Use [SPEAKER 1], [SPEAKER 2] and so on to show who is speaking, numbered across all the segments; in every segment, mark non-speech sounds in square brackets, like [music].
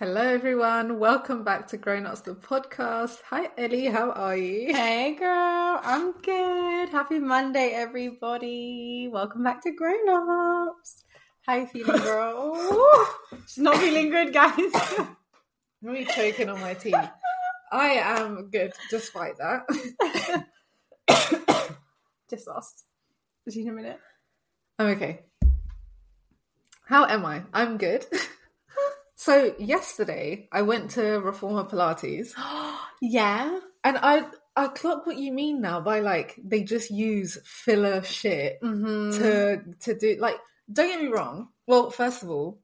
[SPEAKER 1] Hello, everyone. Welcome back to Grown Ups the podcast. Hi, Ellie. How are you?
[SPEAKER 2] Hey girl, I'm good. Happy Monday, everybody. Welcome back to Grown Ups. How you feeling, [laughs] girl? She's not feeling good, guys. [laughs]
[SPEAKER 1] I'm really choking on my tea. I am good, despite that. [coughs]
[SPEAKER 2] Just lost. See you in a minute.
[SPEAKER 1] I'm okay. How am I? I'm good. [laughs] so yesterday, I went to Reformer Pilates, [gasps]
[SPEAKER 2] yeah.
[SPEAKER 1] and I I clock what you mean now by like they just use filler shit
[SPEAKER 2] Mm-hmm.
[SPEAKER 1] to to do like don't get me wrong well first of all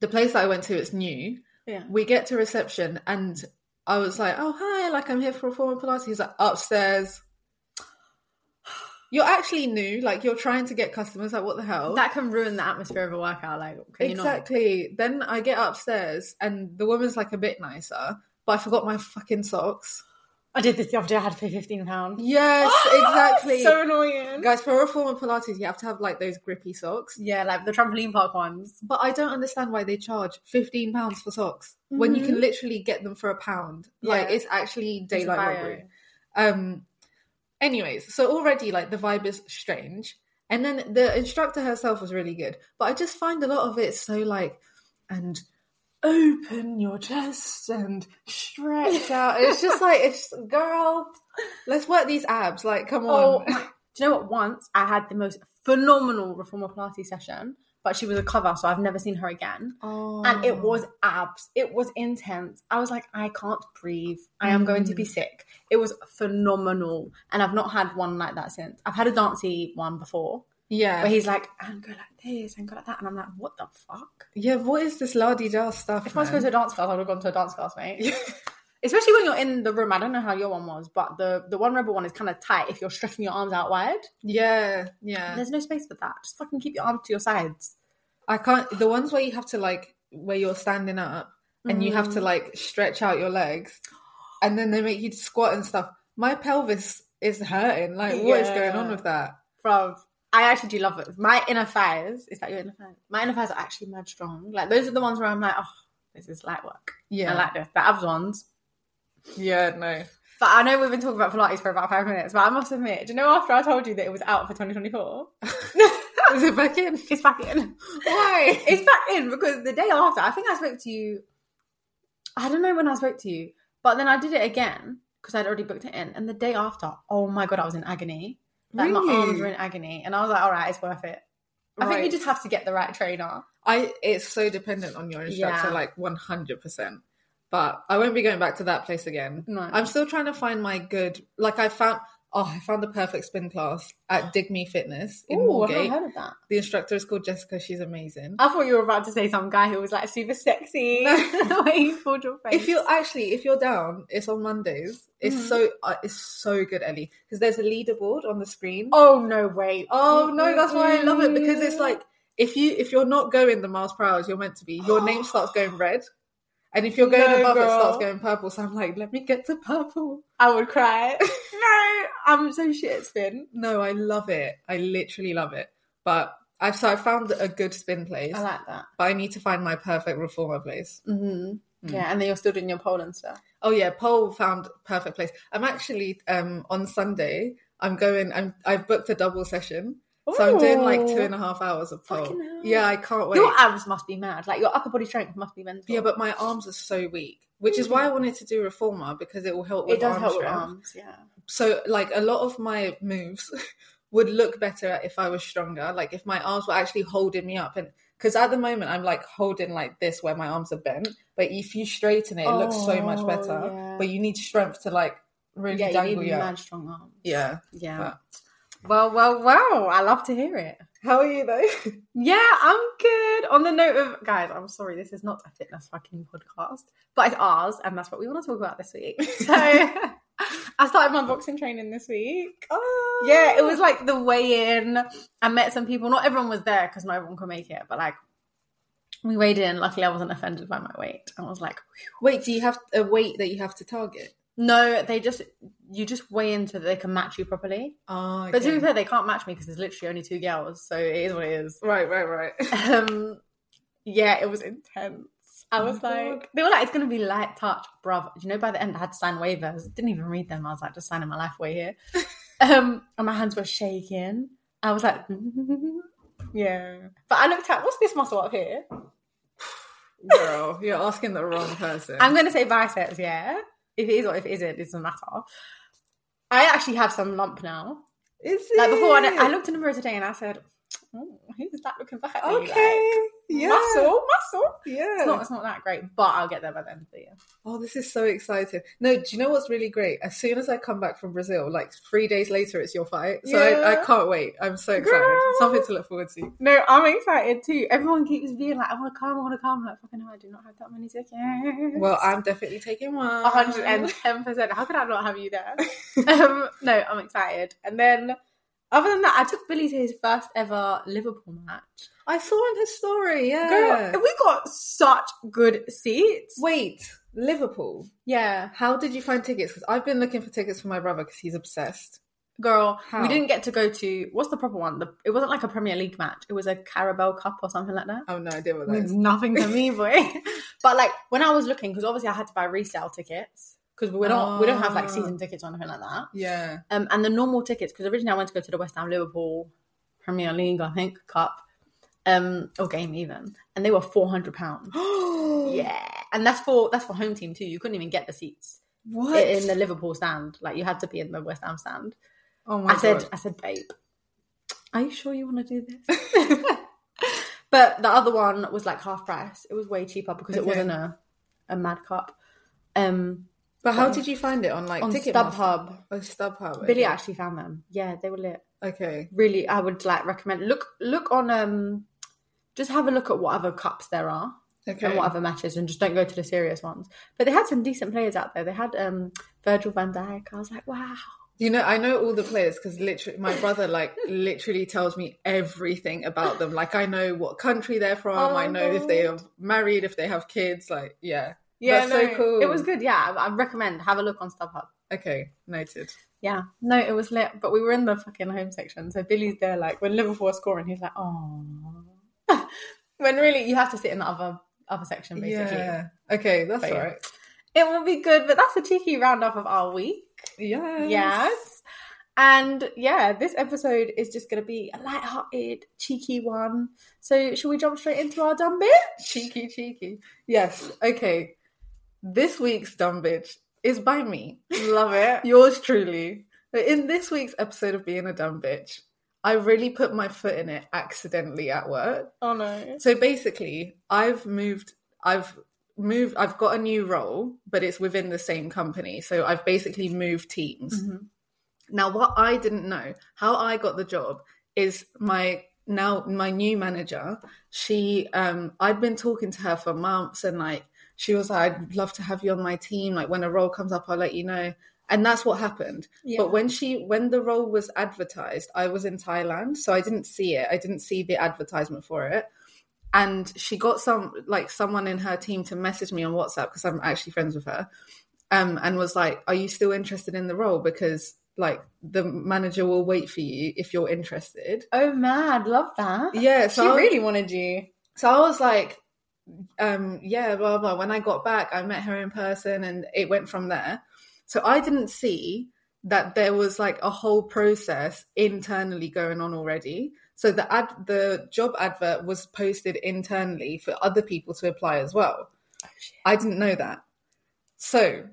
[SPEAKER 1] the place that i went to it's new
[SPEAKER 2] yeah.
[SPEAKER 1] we get to reception and i was like oh hi like i'm here for reformer pilates he's like upstairs you're actually new like you're trying to get customers like what the hell
[SPEAKER 2] That can ruin the atmosphere of a workout. Like, can you not?
[SPEAKER 1] exactly then i get upstairs and the woman's like a bit nicer but i forgot my fucking socks
[SPEAKER 2] I did this the other day. I had to pay fifteen pounds.
[SPEAKER 1] yes [gasps] exactly
[SPEAKER 2] so annoying.
[SPEAKER 1] guys for reformer pilates you have to have like those grippy socks
[SPEAKER 2] Yeah, like the trampoline park ones.
[SPEAKER 1] But I don't understand why they charge fifteen pounds for socks when you can literally get them for a pound. Like it's actually daylight robbery. Um. Anyways, so already like the vibe is strange, and then the instructor herself was really good, but I just find a lot of it so like and open your chest and stretch out. It's just like it's girl, let's work these abs. Like, come
[SPEAKER 2] Oh,
[SPEAKER 1] on.
[SPEAKER 2] my, do you know what? Once I had the most phenomenal reformer Pilates session, but she was a cover, so I've never seen her again.
[SPEAKER 1] Oh.
[SPEAKER 2] And it oh. was abs. It was intense. I was like, I can't breathe. I am going to be mm. sick. It was phenomenal, and I've not had one like that since. I've had a dancey one before,
[SPEAKER 1] yeah,
[SPEAKER 2] where he's like, and go like this, and go like that, and I'm like, what the fuck?
[SPEAKER 1] yeah. What is this la di da stuff?
[SPEAKER 2] If I was going to a dance class, I would have gone to a dance class, mate. [laughs] Especially when you're in the room. I don't know how your one was, but the the one rebel one is kind of tight if you're stretching your arms out wide.
[SPEAKER 1] yeah, yeah.
[SPEAKER 2] There's no space for that. Just fucking keep your arms to your sides.
[SPEAKER 1] I can't. The ones where you have to like where you're standing up and you have to mm. like stretch out your legs, and then they make you squat and stuff. My pelvis is hurting. Like, what is going on with that?
[SPEAKER 2] From I actually do love it. My inner thighs is that your inner thighs? My inner thighs are actually mad strong. Like those are the ones where I'm like, oh, this is light work.
[SPEAKER 1] Yeah,
[SPEAKER 2] I like this. The abs ones.
[SPEAKER 1] Yeah, no.
[SPEAKER 2] But I know we've been talking about Pilates for about five minutes, but I must admit, do you know after I told you that it was out for 2024? [laughs]
[SPEAKER 1] is it back in?
[SPEAKER 2] it's back in.
[SPEAKER 1] Why?
[SPEAKER 2] It's back in because the day after, I think I spoke to you. I don't know when I spoke to you, but then I did it again because I'd already booked it in. And the day after, oh my god, I was in agony. Like my arms were in agony, and I was like, all right, it's worth it. I think you just have to get the right trainer.
[SPEAKER 1] I. It's so dependent on your instructor,
[SPEAKER 2] Yeah.
[SPEAKER 1] like one hundred percent. But I won't be going back to that place again.
[SPEAKER 2] No.
[SPEAKER 1] I'm still trying to find my good. Like I found. Oh, I found the perfect spin class at Digme Fitness in
[SPEAKER 2] Ooh, I've
[SPEAKER 1] Moorgate.
[SPEAKER 2] heard of that.
[SPEAKER 1] The instructor is called Jessica. She's amazing.
[SPEAKER 2] I thought you were about to say some guy who was like super sexy. [laughs] [laughs] the way you pulled your face.
[SPEAKER 1] If you're actually, if you're down, it's on Mondays. It's
[SPEAKER 2] Mhm.
[SPEAKER 1] so, uh, it's so good, Ellie, because there's a leaderboard on the screen.
[SPEAKER 2] oh no, wait.
[SPEAKER 1] Oh no, that's why I love it because it's like if you if you're not going the miles per hour as you're meant to be, your name starts going red, and if you're going
[SPEAKER 2] No,
[SPEAKER 1] above, it starts going purple. So I'm like, let me get to purple.
[SPEAKER 2] I would cry. [laughs] no, I'm so shit at spin.
[SPEAKER 1] No, I love it. I literally love it. But I've so I found a good spin place,
[SPEAKER 2] I like that.
[SPEAKER 1] but I need to find my perfect reformer place.
[SPEAKER 2] hmm Yeah, and then you're still doing your pole and stuff.
[SPEAKER 1] Oh yeah, Pole found perfect place. I'm actually um on Sunday. I'm going. I'm. I've booked a double session, so I'm doing like two and a half hours of pole.
[SPEAKER 2] Hell.
[SPEAKER 1] Yeah, I can't wait.
[SPEAKER 2] Your abs must be mad. Like your upper body strength must be mental.
[SPEAKER 1] yeah, but my arms are so weak, which is why I wanted to do reformer because it will help with
[SPEAKER 2] it does
[SPEAKER 1] arm
[SPEAKER 2] help with arms. Yeah.
[SPEAKER 1] So like a lot of my moves [laughs] would look better if I was stronger. Like if my arms were actually holding me up and. Because at the moment I'm like holding like this where my arms are bent, but if you straighten it, it looks so much
[SPEAKER 2] Oh,
[SPEAKER 1] better.
[SPEAKER 2] yeah.
[SPEAKER 1] But you need strength to like really
[SPEAKER 2] Yeah, you
[SPEAKER 1] dangle
[SPEAKER 2] need
[SPEAKER 1] your
[SPEAKER 2] mad strong arms.
[SPEAKER 1] yeah.
[SPEAKER 2] Yeah. Well, well, well. I love to hear it.
[SPEAKER 1] How are you though? [laughs]
[SPEAKER 2] Yeah, I'm good. On the note of guys, I'm sorry, this is not a fitness fucking podcast, but it's ours, and that's what we want to talk about this week. [laughs] So [laughs] I started my boxing training this week.
[SPEAKER 1] oh.
[SPEAKER 2] Yeah, it was like the weigh in. I met some people. Not everyone was there because not everyone could make it, but like we weighed in. Luckily, I wasn't offended by my weight. I was like,
[SPEAKER 1] Wait, do you have a weight that you have to target?
[SPEAKER 2] No, they just you just weigh in so that they can match you properly.
[SPEAKER 1] Oh,
[SPEAKER 2] But to be fair, they can't match me because there's literally only two girls, so it is what it is.
[SPEAKER 1] right, right, right. [laughs]
[SPEAKER 2] Um, yeah, it was intense. I was
[SPEAKER 1] Oh,
[SPEAKER 2] like,
[SPEAKER 1] God.
[SPEAKER 2] they were like, it's gonna be light touch, bruv. You know by the end I had to sign waivers? Didn't even read them. I was like, just signing my life away here. [laughs] um, and my hands were shaking. I was like, [laughs] yeah. But I looked at what's this muscle up here? [sighs]
[SPEAKER 1] Girl, you're asking the wrong person.
[SPEAKER 2] I'm gonna say biceps, yeah. If it is or if it isn't, it doesn't matter. I actually have some lump now.
[SPEAKER 1] Is it?
[SPEAKER 2] Like before, I. I looked in the mirror today and I said, oh, "Who's that looking back at me?" Like,
[SPEAKER 1] Okay. yeah.
[SPEAKER 2] muscle, muscle.
[SPEAKER 1] Yeah.
[SPEAKER 2] It's not, it's not that great, but I'll get there by the end of the year.
[SPEAKER 1] Oh, this is so exciting. No, do you know what's really great? As soon as I come back from Brazil, like three days later, it's your fight. So I, I can't wait. I'm so excited.
[SPEAKER 2] Girl.
[SPEAKER 1] Something to look forward to.
[SPEAKER 2] No, I'm excited too. Everyone keeps being like, "I want to come, I want to come." I'm like, fucking hell, I do not have that many tickets.
[SPEAKER 1] Well, I'm definitely taking one.
[SPEAKER 2] hundred and ten percent. How could I not have you there? [laughs] um, no, I'm excited. And then, other than that, I took Billy to his first ever Liverpool match.
[SPEAKER 1] I saw on his story, yeah.
[SPEAKER 2] Girl, we got such good seats.
[SPEAKER 1] Wait, Liverpool.
[SPEAKER 2] Yeah,
[SPEAKER 1] How did you find tickets? Because I've been looking for tickets for my brother because he's obsessed.
[SPEAKER 2] girl,
[SPEAKER 1] How?
[SPEAKER 2] we didn't get to go to what's the proper one? The, it wasn't like a Premier League match. It was a Carabao Cup or something like that.
[SPEAKER 1] Oh have no idea what that
[SPEAKER 2] means nothing to me, [laughs] boy. but like when I was looking, because obviously I had to buy resale tickets because we don't we don't have like
[SPEAKER 1] Ah.
[SPEAKER 2] season tickets or anything like that.
[SPEAKER 1] Yeah.
[SPEAKER 2] Um, and the normal tickets because originally I went to go to the West Ham Liverpool Premier League, I think Cup, um, or game even, and they were four hundred pounds. [gasps] yeah, and that's for that's for home team too. You couldn't even get the seats
[SPEAKER 1] What?
[SPEAKER 2] in the Liverpool stand. Like you had to be in the West Ham stand.
[SPEAKER 1] oh my
[SPEAKER 2] I said,
[SPEAKER 1] God.
[SPEAKER 2] I said, babe, are you sure you want to do this? [laughs] [laughs] but the other one was like half price. It was way cheaper because it wasn't a a Mad Cup. Um,
[SPEAKER 1] But how did you find it on like
[SPEAKER 2] on? StubHub,
[SPEAKER 1] Oh, StubHub.
[SPEAKER 2] Billy
[SPEAKER 1] okay.
[SPEAKER 2] actually found them. Yeah, they were lit.
[SPEAKER 1] Okay.
[SPEAKER 2] Really, I would like recommend look look on um, just have a look at what other cups there are
[SPEAKER 1] Okay.
[SPEAKER 2] and what other matches, and just don't go to the serious ones. But they had some decent players out there. They had um Virgil Van Dijk. I was like, wow.
[SPEAKER 1] You know, I know all the players because literally, my brother like literally tells me everything about them. Like, I know what country they're from.
[SPEAKER 2] Oh
[SPEAKER 1] I know if they
[SPEAKER 2] God.
[SPEAKER 1] are married, if they have kids. Like, yeah.
[SPEAKER 2] Yeah,
[SPEAKER 1] That's so cool.
[SPEAKER 2] It was good. Yeah, I, I recommend have a look on StubHub.
[SPEAKER 1] Okay, noted.
[SPEAKER 2] Yeah, no, it was lit, but we were in the fucking home section. So Billy's there, like when Liverpool are scoring, he's like, oh. [laughs] when really you have to sit in the other other section, basically.
[SPEAKER 1] Yeah. Okay, that's
[SPEAKER 2] But yeah.
[SPEAKER 1] right.
[SPEAKER 2] It will be good, but that's a cheeky roundup of our week.
[SPEAKER 1] Yes.
[SPEAKER 2] Yes. And yeah, this episode is just going to be a light-hearted, cheeky one. So, shall we jump straight into our dumb bit?
[SPEAKER 1] Cheeky, cheeky. Yes. Okay. This week's dumb bitch is by me.
[SPEAKER 2] Love it. [laughs]
[SPEAKER 1] Yours truly. In this week's episode of Being a Dumb Bitch, I really put my foot in it accidentally at work.
[SPEAKER 2] Oh no.
[SPEAKER 1] So basically, I've moved. I've moved. I've got a new role, but it's within the same company. So I've basically moved teams.
[SPEAKER 2] Mhm.
[SPEAKER 1] Now, what I didn't know, how I got the job, is my now my new manager. She, um, I'd been talking to her for months, and like she was like, "I'd love to have you on my team. Like when a role comes up, I'll let you know." And that's what happened.
[SPEAKER 2] Yeah.
[SPEAKER 1] But when she when the role was advertised, I was in Thailand, so I didn't see it. I didn't see the advertisement for it. And she got some like someone in her team to message me on WhatsApp because I'm actually friends with her. Um, and was like, "Are you still interested in the role? Because like the manager will wait for you if you're interested."
[SPEAKER 2] Oh, mad. Love that.
[SPEAKER 1] Yeah,
[SPEAKER 2] She
[SPEAKER 1] I-
[SPEAKER 2] really wanted you.
[SPEAKER 1] so I was like, um, yeah, blah, blah. When I got back, I met her in person and it went from there. So I didn't see that there was like a whole process internally going on already. So the ad, the job advert was posted internally for other people to apply as well. I didn't know that. So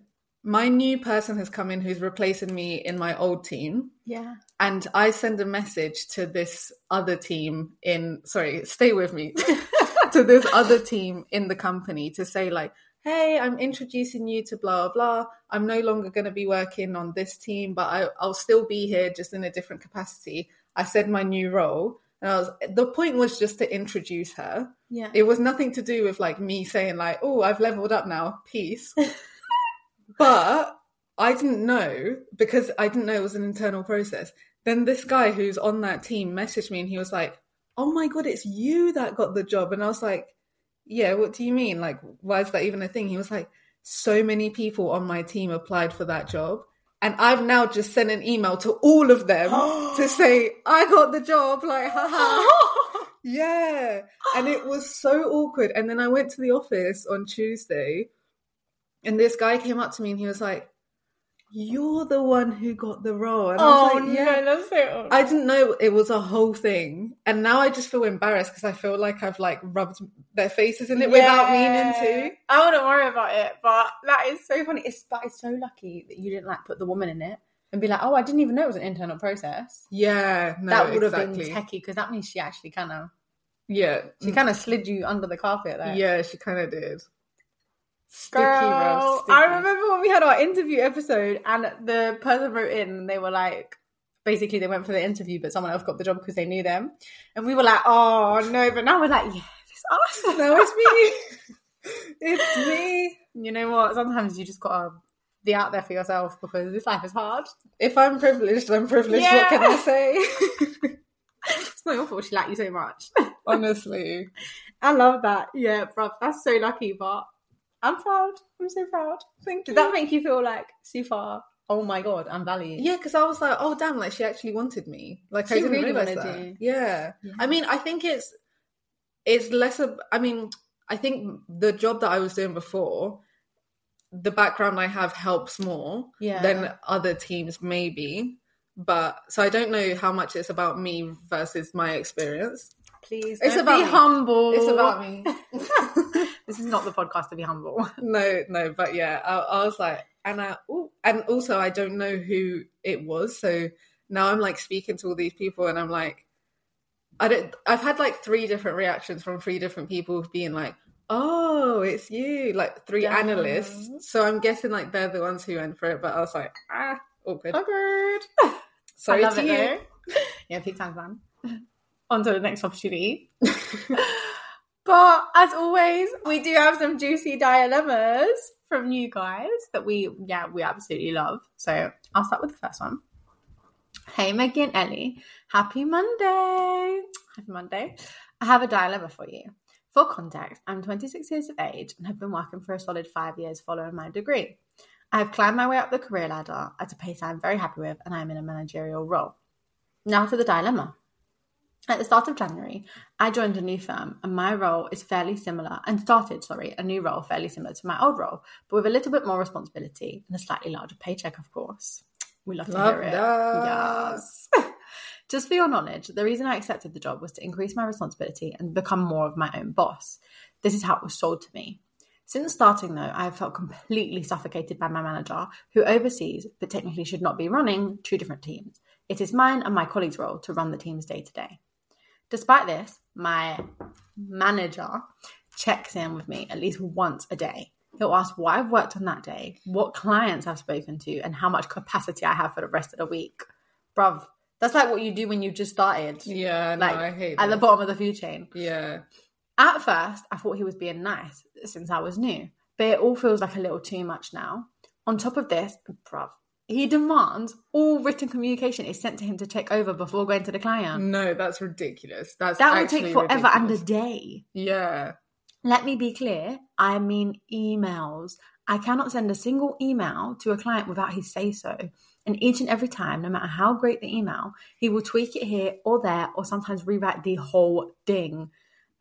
[SPEAKER 1] my new person has come in who's replacing me in my old team
[SPEAKER 2] Yeah.
[SPEAKER 1] and I send a message to this other team in sorry, stay with me. [laughs] to this other team in the company to say like, "Hey, I'm introducing you to blah blah. I'm no longer going to be working on this team, but I, I'll still be here, just in a different capacity." I said my new role, and I was the point was just to introduce her.
[SPEAKER 2] Yeah.
[SPEAKER 1] It was nothing to do with like me saying like, "Oh, I've leveled up now, peace." [laughs] but I didn't know because I didn't know it was an internal process. Then this guy who's on that team messaged me and he was like, "Oh my god, it's you that got the job." And I was like, "Yeah, what do you mean? Like why is that even a thing?" He was like, "So many people on my team applied for that job." And I've now just sent an email to all of them [gasps] to say I got the job. Like, haha. [laughs] Yeah. And it was so awkward. And then I went to the office on Tuesday and this guy came up to me and he was like, You're the one who got the role. And I
[SPEAKER 2] Oh
[SPEAKER 1] was like, Yeah.
[SPEAKER 2] no, that's so.
[SPEAKER 1] I didn't know it was a whole thing. And now I just feel embarrassed because I feel like I've like rubbed their faces in it without meaning to.
[SPEAKER 2] I wouldn't worry about it, but that is so funny. It's that is so lucky that you didn't like put the woman in it and be like, oh, I didn't even know it was an internal process.
[SPEAKER 1] Yeah, no,
[SPEAKER 2] that would have
[SPEAKER 1] exactly.
[SPEAKER 2] been techie because that means she actually kind of
[SPEAKER 1] Yeah.
[SPEAKER 2] she kind of slid you under the carpet there.
[SPEAKER 1] Yeah, she kind of did. Sticky,
[SPEAKER 2] Girl,
[SPEAKER 1] sticky.
[SPEAKER 2] I remember when we had our interview episode and the person wrote in and they were like, basically they went for the interview, but someone else got the job because they knew them. And we were like, oh no, but now we're like, yeah, it's us.
[SPEAKER 1] No, it's me. [laughs] it's me.
[SPEAKER 2] You know what? Sometimes you just gotta be out there for yourself because this life is hard.
[SPEAKER 1] If I'm privileged, I'm privileged.
[SPEAKER 2] Yeah.
[SPEAKER 1] What can I say? [laughs] [laughs]
[SPEAKER 2] It's not your fault she liked you so much.
[SPEAKER 1] Honestly.
[SPEAKER 2] I love that. Yeah, bruv, that's so lucky, but I'm proud. I'm so proud.
[SPEAKER 1] Thank
[SPEAKER 2] Did that make you feel like super? Oh my god, I'm valued.
[SPEAKER 1] Yeah, because I was like, oh damn, like she actually wanted me. Like I didn't
[SPEAKER 2] really
[SPEAKER 1] realize
[SPEAKER 2] wanted
[SPEAKER 1] that.
[SPEAKER 2] you.
[SPEAKER 1] Yeah.
[SPEAKER 2] Yeah.
[SPEAKER 1] I mean, I think it's it's less of. I mean, I think the job that I was doing before, the background I have helps more
[SPEAKER 2] Yeah.
[SPEAKER 1] than other teams, maybe. But so I don't know how much it's about me versus my experience.
[SPEAKER 2] Please,
[SPEAKER 1] It's about
[SPEAKER 2] be
[SPEAKER 1] me.
[SPEAKER 2] humble.
[SPEAKER 1] It's about me. [laughs]
[SPEAKER 2] this is not the podcast to be humble.
[SPEAKER 1] no, no, but yeah, I, I was like, and I, ooh, and also I don't know who it was, so now I'm like speaking to all these people, and I'm like, I don't. I've had like three different reactions from three different people being like, "Oh, it's you!" Like three
[SPEAKER 2] Damn.
[SPEAKER 1] analysts. So I'm guessing like they're the ones who went for it, but I was like, ah, awkward.
[SPEAKER 2] Awkward.
[SPEAKER 1] Sorry
[SPEAKER 2] I love
[SPEAKER 1] to
[SPEAKER 2] it
[SPEAKER 1] you.
[SPEAKER 2] though. [laughs] Yeah, peak time man. On to the next opportunity. [laughs] but as always, we do have some juicy dilemmas from you guys that we, yeah, we absolutely love. So I'll start with the first one. Hey, Maggie and Ellie. Happy Monday. Happy Monday. I have a dilemma for you. For context, I'm 26 years of age and have been working for a solid five years following my degree. I have climbed my way up the career ladder at a pace I'm very happy with, and I'm in a managerial role. Now to the dilemma. At the start of January, I joined a new firm, and my role is fairly similar, and started, sorry, a new role fairly similar to my old role, but with a little bit more responsibility and a slightly larger paycheck, of course. We love to
[SPEAKER 1] Love
[SPEAKER 2] hear it. Yes. [laughs] Just for your knowledge, the reason I accepted the job was to increase my responsibility and become more of my own boss. This is how it was sold to me. Since starting, though, I have felt completely suffocated by my manager, who oversees but technically should not be running two different teams. It is mine and my colleague's role to run the teams day to day. Despite this, my manager checks in with me at least once a day. He'll ask what I've worked on that day, what clients I've spoken to, and how much capacity I have for the rest of the week. Bruv, that's like what you do when you just started,
[SPEAKER 1] Yeah, no,
[SPEAKER 2] like
[SPEAKER 1] I hate
[SPEAKER 2] at the bottom of the food chain.
[SPEAKER 1] Yeah,
[SPEAKER 2] At first, I thought he was being nice since I was new, but it all feels like a little too much now. On top of this, bruv, he demands all written communication is sent to him to check over before going to the client.
[SPEAKER 1] no, that's ridiculous. That's
[SPEAKER 2] that would
[SPEAKER 1] actually
[SPEAKER 2] take forever and a day.
[SPEAKER 1] Yeah,
[SPEAKER 2] Let me be clear. I mean emails. I cannot send a single email to a client without his say so. And each and every time, no matter how great the email, he will tweak it here or there, or sometimes rewrite the whole thing.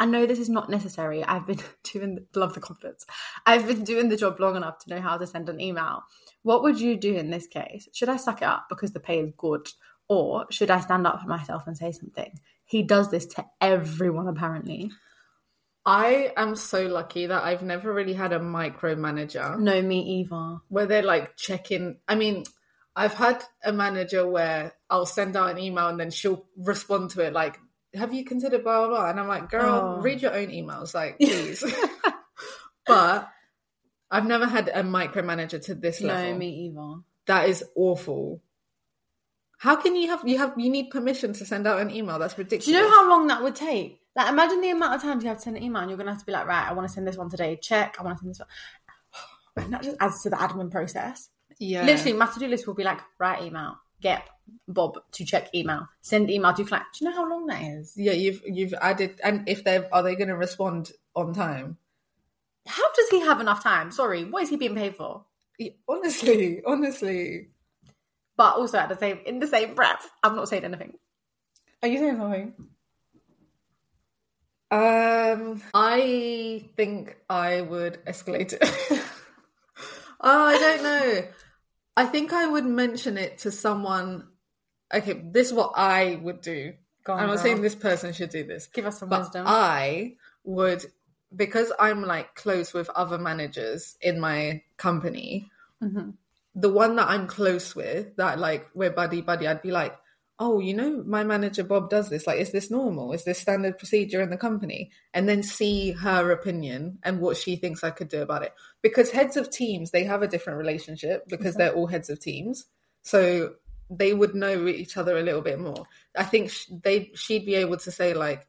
[SPEAKER 2] I know this is not necessary. I've been [laughs] doing, love the confidence. I've been doing the job long enough to know how to send an email. What would you do in this case? Should I suck it up because the pay is good? Or should I stand up for myself and say something? He does this to everyone, apparently.
[SPEAKER 1] I am so lucky that I've never really had a micromanager
[SPEAKER 2] No, me either.
[SPEAKER 1] where they're like checking. I mean, I've had a manager where I'll send out an email and then she'll respond to it like, "Have you considered blah blah blah?" And I'm like, "Girl,
[SPEAKER 2] Oh.
[SPEAKER 1] read your own emails, like [laughs] please." [laughs] but I've never had a micromanager to this level.
[SPEAKER 2] No, me either.
[SPEAKER 1] That is awful. How can you have you have you need permission to send out an email? That's ridiculous.
[SPEAKER 2] Do you know how long that would take? Like, imagine the amount of times you have to send an email and you're going to have to be like, right, I want to send this one today. Check. I want to send this one. [sighs] And that just adds to the admin process.
[SPEAKER 1] Yeah,
[SPEAKER 2] Literally, my to do list will be like, write email, get Bob to check email, send email to Flat. Do you know how long that is?
[SPEAKER 1] yeah. You've you've added, and if they are are they going to respond on time?
[SPEAKER 2] How does he have enough time? Sorry, what is he being paid for?
[SPEAKER 1] Yeah, Honestly, honestly,
[SPEAKER 2] But also at the same, in the same breath, I'm not saying anything. Are you saying something?
[SPEAKER 1] Um, I think I would escalate it. [laughs] oh, I don't know. I think I would mention it to someone. Okay, this is what I would do.
[SPEAKER 2] Go on,
[SPEAKER 1] I'm not
[SPEAKER 2] girl.
[SPEAKER 1] saying this person should do this,
[SPEAKER 2] Give us some
[SPEAKER 1] but
[SPEAKER 2] wisdom.
[SPEAKER 1] I would because I'm like close with other managers in my company.
[SPEAKER 2] Mhm.
[SPEAKER 1] The one that I'm close with, that like we're buddy buddy, I'd be like, oh, you know, my manager Bob does this. Like, is this normal? Is this standard procedure in the company? And then see her opinion and what she thinks I could do about it. Because heads of teams, they have a different relationship because they're all heads of teams. So they would know each other a little bit more. I think they she'd be able to say like,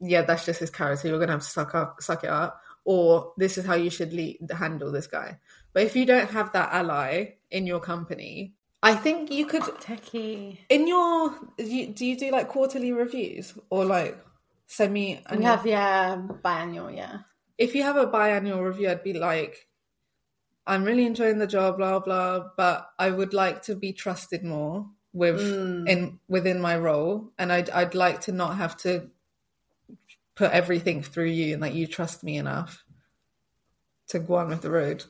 [SPEAKER 1] yeah, that's just his character. You're gonna have to suck up, suck it up, or this is how you should lead, handle this guy. But if you don't have that ally in your company, I think you could
[SPEAKER 2] Techie.
[SPEAKER 1] in your you, do you do like quarterly reviews or like semi?
[SPEAKER 2] We have yeah biannual yeah.
[SPEAKER 1] if you have a biannual review, I'd be like, I'm really enjoying the job, blah blah, but I would like to be trusted more with
[SPEAKER 2] Mm.
[SPEAKER 1] in within my role, and I'd I'd like to not have to put everything through you, and that you trust me enough to go on with the road.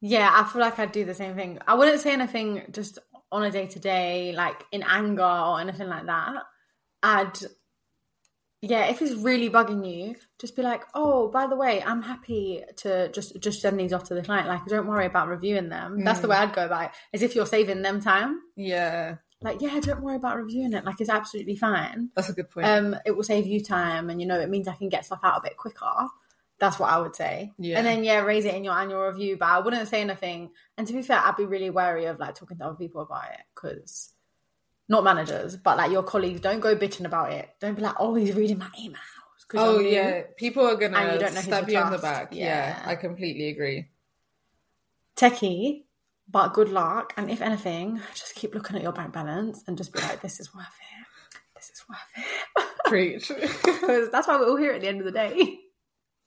[SPEAKER 2] Yeah, I feel like I'd do the same thing. I wouldn't say anything just on a day to day, like in anger or anything like that. I'd, yeah, if it's really bugging you, just be like, oh, by the way, I'm happy to just just send these off to the client. Like, don't worry about reviewing them. That's the way I'd go about it. As if you're saving them time.
[SPEAKER 1] Yeah,
[SPEAKER 2] Like, yeah, don't worry about reviewing it. Like, it's absolutely fine.
[SPEAKER 1] that's a good point.
[SPEAKER 2] Um, it will save you time, and you know, it means I can get stuff out a bit quicker. That's what I would say.
[SPEAKER 1] Yeah.
[SPEAKER 2] And then yeah, raise it in your annual review. But I wouldn't say anything. And to be fair, I'd be really wary of like talking to other people about it because not managers, but like your colleagues. Don't go bitching about it. Don't be like, oh, he's reading my emails.
[SPEAKER 1] oh yeah, people are
[SPEAKER 2] And you
[SPEAKER 1] gonna
[SPEAKER 2] don't know
[SPEAKER 1] stab you in the back. Yeah.
[SPEAKER 2] Yeah.
[SPEAKER 1] I completely agree.
[SPEAKER 2] techie. But good luck, and if anything, just keep looking at your bank balance and just be like, "This is worth it. This is worth it." [laughs]
[SPEAKER 1] Preach. [laughs]
[SPEAKER 2] Because that's why we're all here at the end of the day.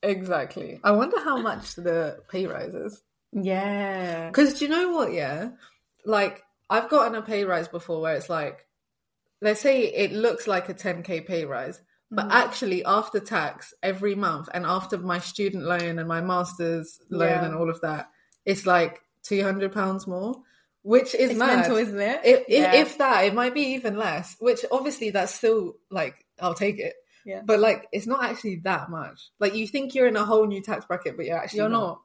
[SPEAKER 1] Exactly. I wonder how much the pay rises.
[SPEAKER 2] Yeah.
[SPEAKER 1] Because do you know what? Yeah, like I've gotten a pay rise before where it's like, let's say it looks like a 10k pay rise, but
[SPEAKER 2] Mm.
[SPEAKER 1] actually after tax every month and after my student loan and my master's loan
[SPEAKER 2] Yeah.
[SPEAKER 1] and all of that, it's like 200 pounds more, which is
[SPEAKER 2] It's
[SPEAKER 1] mad.
[SPEAKER 2] mental, isn't it?
[SPEAKER 1] If,
[SPEAKER 2] Yeah.
[SPEAKER 1] if that, it might be even less. Which obviously that's still like I'll take it.
[SPEAKER 2] Yeah.
[SPEAKER 1] But like it's not actually that much. Like you think you're in a whole new tax bracket, but you're actually
[SPEAKER 2] You're
[SPEAKER 1] not.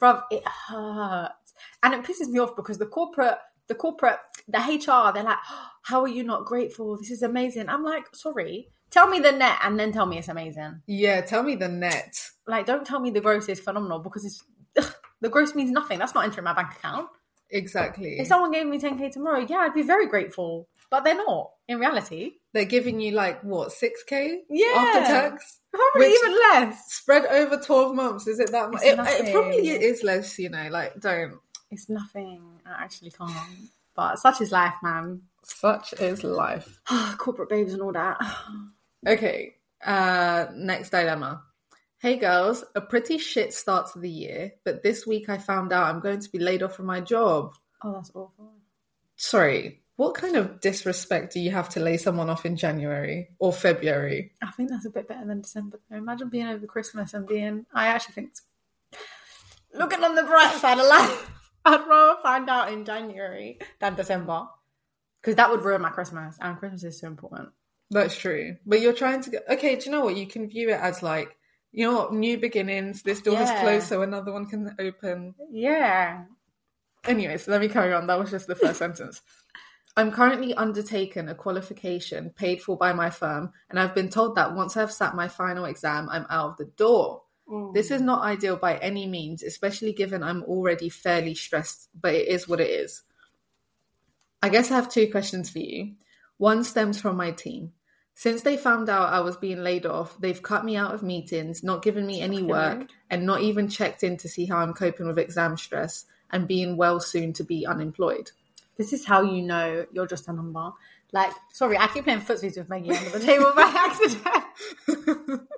[SPEAKER 2] not. Bruv, it hurts. And it pisses me off because the corporate, the corporate, the HR, they're like, "Oh, how are you not grateful? This is amazing. I'm like, sorry. Tell me the net and then tell me it's amazing.
[SPEAKER 1] Yeah, tell me the net.
[SPEAKER 2] Like, don't tell me the gross is phenomenal because it's, [laughs] the gross means nothing. That's not entering my bank account.
[SPEAKER 1] Exactly.
[SPEAKER 2] If someone gave me 10k tomorrow, yeah, I'd be very grateful. But they're not in reality.
[SPEAKER 1] They're giving you like what six k
[SPEAKER 2] Yeah.
[SPEAKER 1] after tax
[SPEAKER 2] Probably even less.
[SPEAKER 1] spread over twelve months. Is it that much? It, it probably is less. You know, like don't.
[SPEAKER 2] It's nothing. I actually can't. But such is life, man.
[SPEAKER 1] Such is life. [sighs]
[SPEAKER 2] Corporate babes and all that. [sighs]
[SPEAKER 1] Okay. Uh, next dilemma. Hey girls, a pretty shit start to the year, but this week I found out I'm going to be laid off from my job.
[SPEAKER 2] Oh, that's awful.
[SPEAKER 1] Sorry, what kind of disrespect do you have to lay someone off in January or February?
[SPEAKER 2] I think that's a bit better than December. Imagine being over Christmas and being. I actually think. Looking on the bright side of life, [laughs] I'd rather find out in January than December. Because that would ruin my Christmas. And Christmas is so important.
[SPEAKER 1] That's true. But you're trying to get okay, do you know what? You can view it as like, you know what, new beginnings, this door is closed so another one can open.
[SPEAKER 2] Yeah.
[SPEAKER 1] Anyways, let me carry on. That was just the first [laughs] sentence. I'm currently undertaken a qualification paid for by my firm, and I've been told that once I've sat my final exam, I'm out of the door. Mm. This is not ideal by any means, especially given I'm already fairly stressed, but it is what it is. I guess I have two questions for you. One stems from my team. Since they found out I was being laid off, they've cut me out of meetings, not given me any work, and not even checked in to see how I'm coping with exam stress and being well soon to be unemployed.
[SPEAKER 2] This is how you know you're just a number. Like, sorry, I keep playing footsies with Maggie under the table by [laughs] accident. [laughs]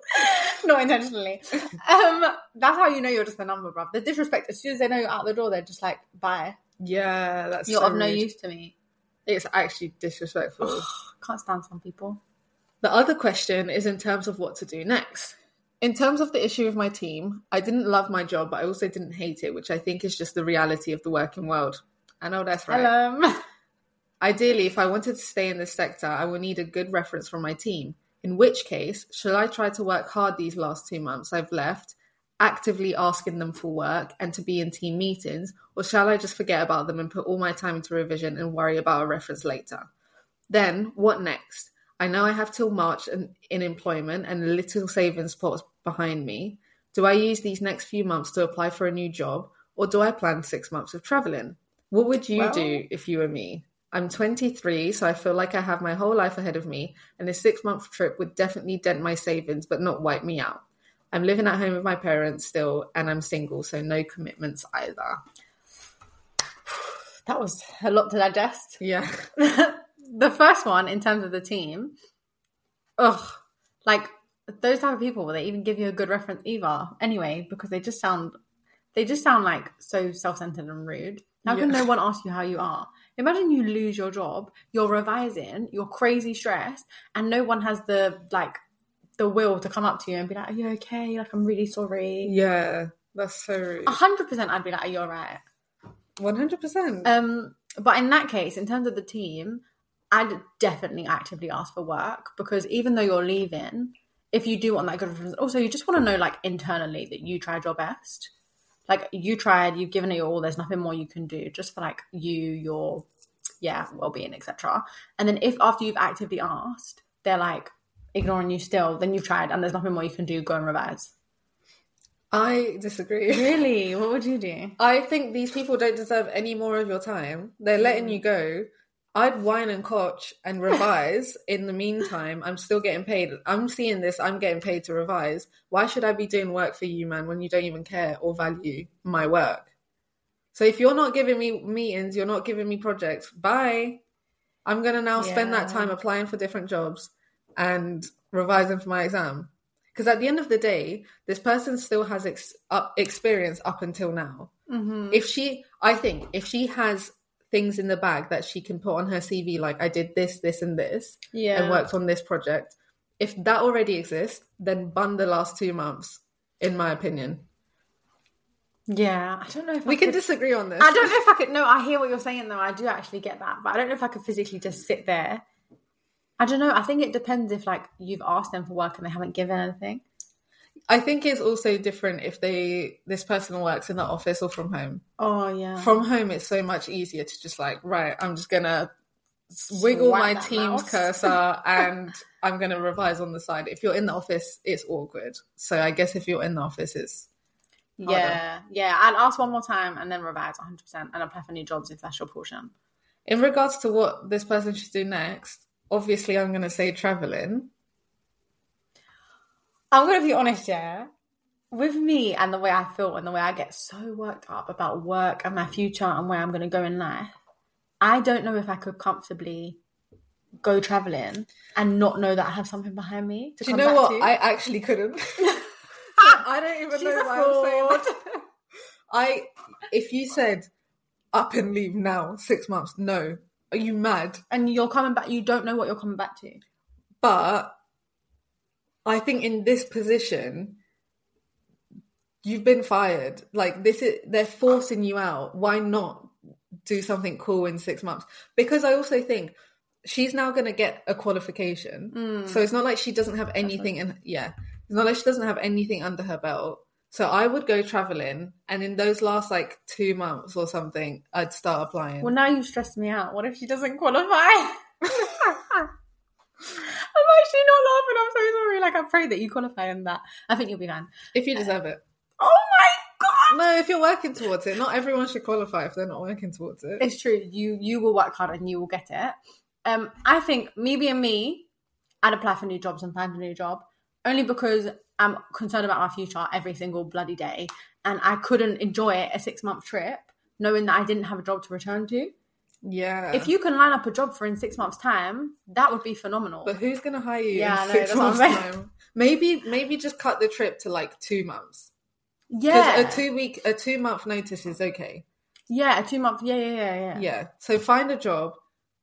[SPEAKER 2] Not intentionally. Um, that's how you know you're just a number, bruv. The disrespect, as soon as they know you're out the door, they're just like, bye.
[SPEAKER 1] Yeah, that's
[SPEAKER 2] You're
[SPEAKER 1] so
[SPEAKER 2] of no
[SPEAKER 1] rude.
[SPEAKER 2] use to me.
[SPEAKER 1] It's actually disrespectful.
[SPEAKER 2] Can't stand some people.
[SPEAKER 1] The other question is in terms of what to do next. In terms of the issue with my team, I didn't love my job, but I also didn't hate it, which I think is just the reality of the working world. I know that's right.
[SPEAKER 2] Hello. [laughs]
[SPEAKER 1] Ideally, if I wanted to stay in this sector, I would need a good reference from my team. In which case, shall I try to work hard these last two months I've left, actively asking them for work and to be in team meetings, or shall I just forget about them and put all my time into revision and worry about a reference later? Then, what next? I know I have till March in, in employment and a little savings pots behind me. Do I use these next few months to apply for a new job, or do I plan six months of traveling? What would you
[SPEAKER 2] Well-
[SPEAKER 1] do if you were me? I'm 23, so I feel like I have my whole life ahead of me, and a six month trip would definitely dent my savings but not wipe me out. I'm living at home with my parents still, and I'm single, so no commitments either. [sighs]
[SPEAKER 2] That was a lot to digest.
[SPEAKER 1] Yeah. [laughs]
[SPEAKER 2] the first one, in terms of the team, ugh, like those type of people, will they even give you a good reference either? Anyway, because they just sound, they just sound like so self-centered and rude. How can
[SPEAKER 1] Yeah.
[SPEAKER 2] no one ask you how you are? Imagine you lose your job, you're revising, you're crazy stressed, and no one has the like the will to come up to you and be like, "Are you okay? Like, I'm really sorry."
[SPEAKER 1] Yeah. That's so rude.
[SPEAKER 2] A hundred percent, I'd be like, "Are you alright?"
[SPEAKER 1] 100%.
[SPEAKER 2] Um, but in that case, in terms of the team, I'd definitely actively ask for work because even though you're leaving, if you do want that good reference, also you just want to know like internally that you tried your best. Like you tried, you've given it your all. There's nothing more you can do, just for like you, your yeah, well being, etc. And then if after you've actively asked, they're like ignoring you still, then you've tried and there's nothing more you can do. Go and revise.
[SPEAKER 1] I disagree. [laughs]
[SPEAKER 2] Really, what would you do?
[SPEAKER 1] I think these people don't deserve any more of your time. They're letting
[SPEAKER 2] Mm.
[SPEAKER 1] you go. I'd whine and coach and [laughs] revise. In the meantime, I'm still getting paid. I'm seeing this. I'm getting paid to revise. Why should I be doing work for you, man, when you don't even care or value my work? So if you're not giving me meetings, you're not giving me projects. Bye. I'm gonna now spend that time applying for different jobs and revising for my exam. Because at the end of the day, this person still has ex- up experience up until now
[SPEAKER 2] Mm-hmm.
[SPEAKER 1] if she i think if she has things in the bag that she can put on her cv like i did this this and this
[SPEAKER 2] Yeah,
[SPEAKER 1] and worked on this project if that already exists then bun the last two months in my opinion
[SPEAKER 2] yeah. I don't know if
[SPEAKER 1] we
[SPEAKER 2] I
[SPEAKER 1] can
[SPEAKER 2] could-
[SPEAKER 1] disagree on this
[SPEAKER 2] I don't know if I could. No, I hear what you're saying though. I do actually get that, but I don't know if I could physically just sit there. I don't know. I think it depends if like you've asked them for work and they haven't given anything.
[SPEAKER 1] I think it's also different if they this person works in the office or from home
[SPEAKER 2] Oh yeah.
[SPEAKER 1] from home it's so much easier to just like right i'm just gonna wiggle
[SPEAKER 2] Swipe
[SPEAKER 1] my team's
[SPEAKER 2] mouse.
[SPEAKER 1] cursor [laughs] and i'm gonna revise on the side if you're in the office it's awkward so i guess if you're in the office it's
[SPEAKER 2] yeah, yeah. I'll ask one more time and then revise 100 percent and apply for new jobs if that's your portion.
[SPEAKER 1] In regards to what this person should do next, obviously I'm going to say traveling.
[SPEAKER 2] I'm gonna be honest, yeah. With me and the way I feel and the way I get so worked up about work and my future and where I'm gonna go in life, I don't know if I could comfortably go traveling and not know that I have something behind me. To
[SPEAKER 1] Do you know what?
[SPEAKER 2] to.
[SPEAKER 1] I actually couldn't. [laughs] I don't even [laughs]
[SPEAKER 2] She's
[SPEAKER 1] know why I'm saying
[SPEAKER 2] fraud.
[SPEAKER 1] that. I, if you said up and leave now, six months, no. Are you mad?
[SPEAKER 2] and you're coming back. You don't know what you're coming back to.
[SPEAKER 1] But I think in this position, you've been fired. Like this is they're forcing you out. Why not do something cool in six months? Because I also think she's now going to get a qualification, hmm. so it's not like she doesn't have anything. And yeah, it's not like she doesn't have anything under her belt. So I would go traveling, and in those last like two months or something, I'd start applying.
[SPEAKER 2] Well, now you stressed me out. What if she doesn't qualify? [laughs] [laughs] I'm actually not laughing. I'm so sorry. Like I pray that you qualify in that. I think you'll be fine.
[SPEAKER 1] if you deserve it.
[SPEAKER 2] Oh my god!
[SPEAKER 1] No, if you're working towards it, not everyone should qualify if they're not working towards it.
[SPEAKER 2] It's true. You you will work hard and you will get it. Um, I think me being me, I'd apply for new jobs and find a new job only because I'm concerned about my future every single bloody day, and I couldn't enjoy a six month trip knowing that I didn't have a job to return to.
[SPEAKER 1] Yeah.
[SPEAKER 2] If you can line up a job for in six months' time, that would be phenomenal.
[SPEAKER 1] but who's gonna hire you
[SPEAKER 2] Yeah,
[SPEAKER 1] in
[SPEAKER 2] know,
[SPEAKER 1] six months
[SPEAKER 2] I'm
[SPEAKER 1] time? Maybe maybe just cut the trip to like two months.
[SPEAKER 2] yeah,
[SPEAKER 1] Because a two week a two month notice is okay.
[SPEAKER 2] yeah, a two month. Yeah, yeah, yeah, yeah.
[SPEAKER 1] Yeah. So find a job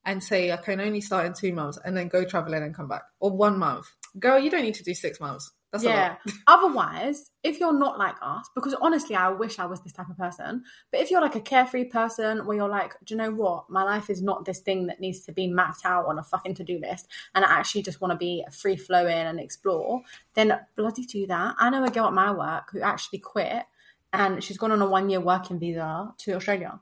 [SPEAKER 1] and say I can only start in two months and then go traveling and come back, or one month. Girl, you don't need to do six months. That's
[SPEAKER 2] yeah. Otherwise, if you're not like us, because honestly, I wish I was this type of person. But if you're like a carefree person, where you're like, do you know what? My life is not this thing that needs to be mapped out on a fucking to do list, and I actually just want to be free flowing and explore. Then bloody do that. I know a girl at my work who actually quit, and she's gone on a one year working visa to Australia.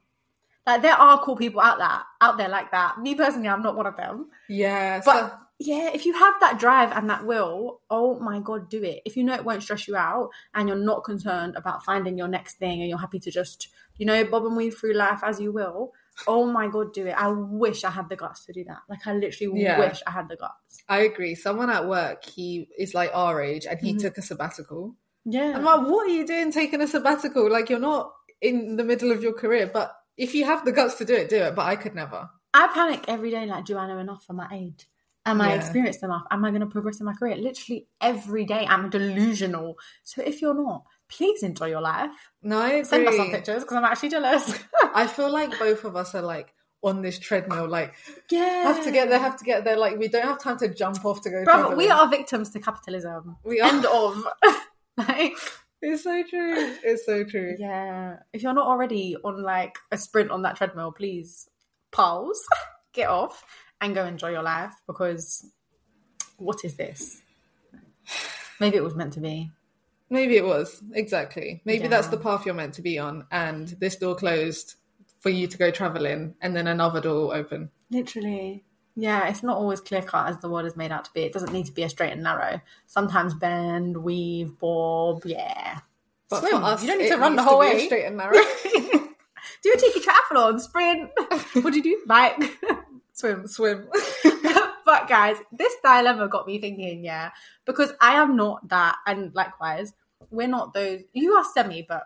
[SPEAKER 2] Like there are cool people out there, out there like that. Me personally, I'm not one of them.
[SPEAKER 1] Yeah,
[SPEAKER 2] But
[SPEAKER 1] so-
[SPEAKER 2] yeah, if you have that drive and that will, oh my god, do it. If you know it won't stress you out and you're not concerned about finding your next thing and you're happy to just, you know, bob and weave through life as you will, oh my god, do it. I wish I had the guts to do that. Like I literally
[SPEAKER 1] Yeah.
[SPEAKER 2] wish I had the guts.
[SPEAKER 1] I agree. Someone at work, he is like our age, and he
[SPEAKER 2] Mhm.
[SPEAKER 1] took a sabbatical.
[SPEAKER 2] Yeah.
[SPEAKER 1] I'm like, what are you doing taking a sabbatical? Like you're not in the middle of your career, but if you have the guts to do it, do it. But I could never.
[SPEAKER 2] I panic every day like, do I know enough for my age? Am I
[SPEAKER 1] Yeah.
[SPEAKER 2] experienced enough? Am I going to progress in my career? Literally every day I'm delusional. So if you're not, please enjoy your life.
[SPEAKER 1] No.
[SPEAKER 2] Send us some pictures because I'm actually jealous.
[SPEAKER 1] I feel like both of us are like on this treadmill, like
[SPEAKER 2] yeah.
[SPEAKER 1] have to get there, have to get there. Like we don't have time to jump off to go.
[SPEAKER 2] Bro,
[SPEAKER 1] traveling.
[SPEAKER 2] we are victims to capitalism.
[SPEAKER 1] We are.
[SPEAKER 2] End of. [laughs] like,
[SPEAKER 1] It's so true. It's so true.
[SPEAKER 2] yeah. If you're not already on like a sprint on that treadmill, please pause, [laughs] get off, and go enjoy your life because what is this? Maybe it was meant to be.
[SPEAKER 1] Maybe it was exactly. Maybe that's the path you're meant to be on, and this door closed for you to go traveling, and then another door will open.
[SPEAKER 2] Literally. Yeah, it's not always clear cut as the world is made out to be. It doesn't need to be a straight and narrow. Sometimes bend, weave, bob, yeah.
[SPEAKER 1] But
[SPEAKER 2] Swim.
[SPEAKER 1] for us,
[SPEAKER 2] you don't need to run the whole way.
[SPEAKER 1] straight and narrow. [laughs]
[SPEAKER 2] do a cheeky triathlon, sprint. [laughs] what do you do? Bike, swim.
[SPEAKER 1] Swim. [laughs]
[SPEAKER 2] but guys, this dilemma got me thinking, yeah, because I am not that, and likewise, we're not those. You are semi, but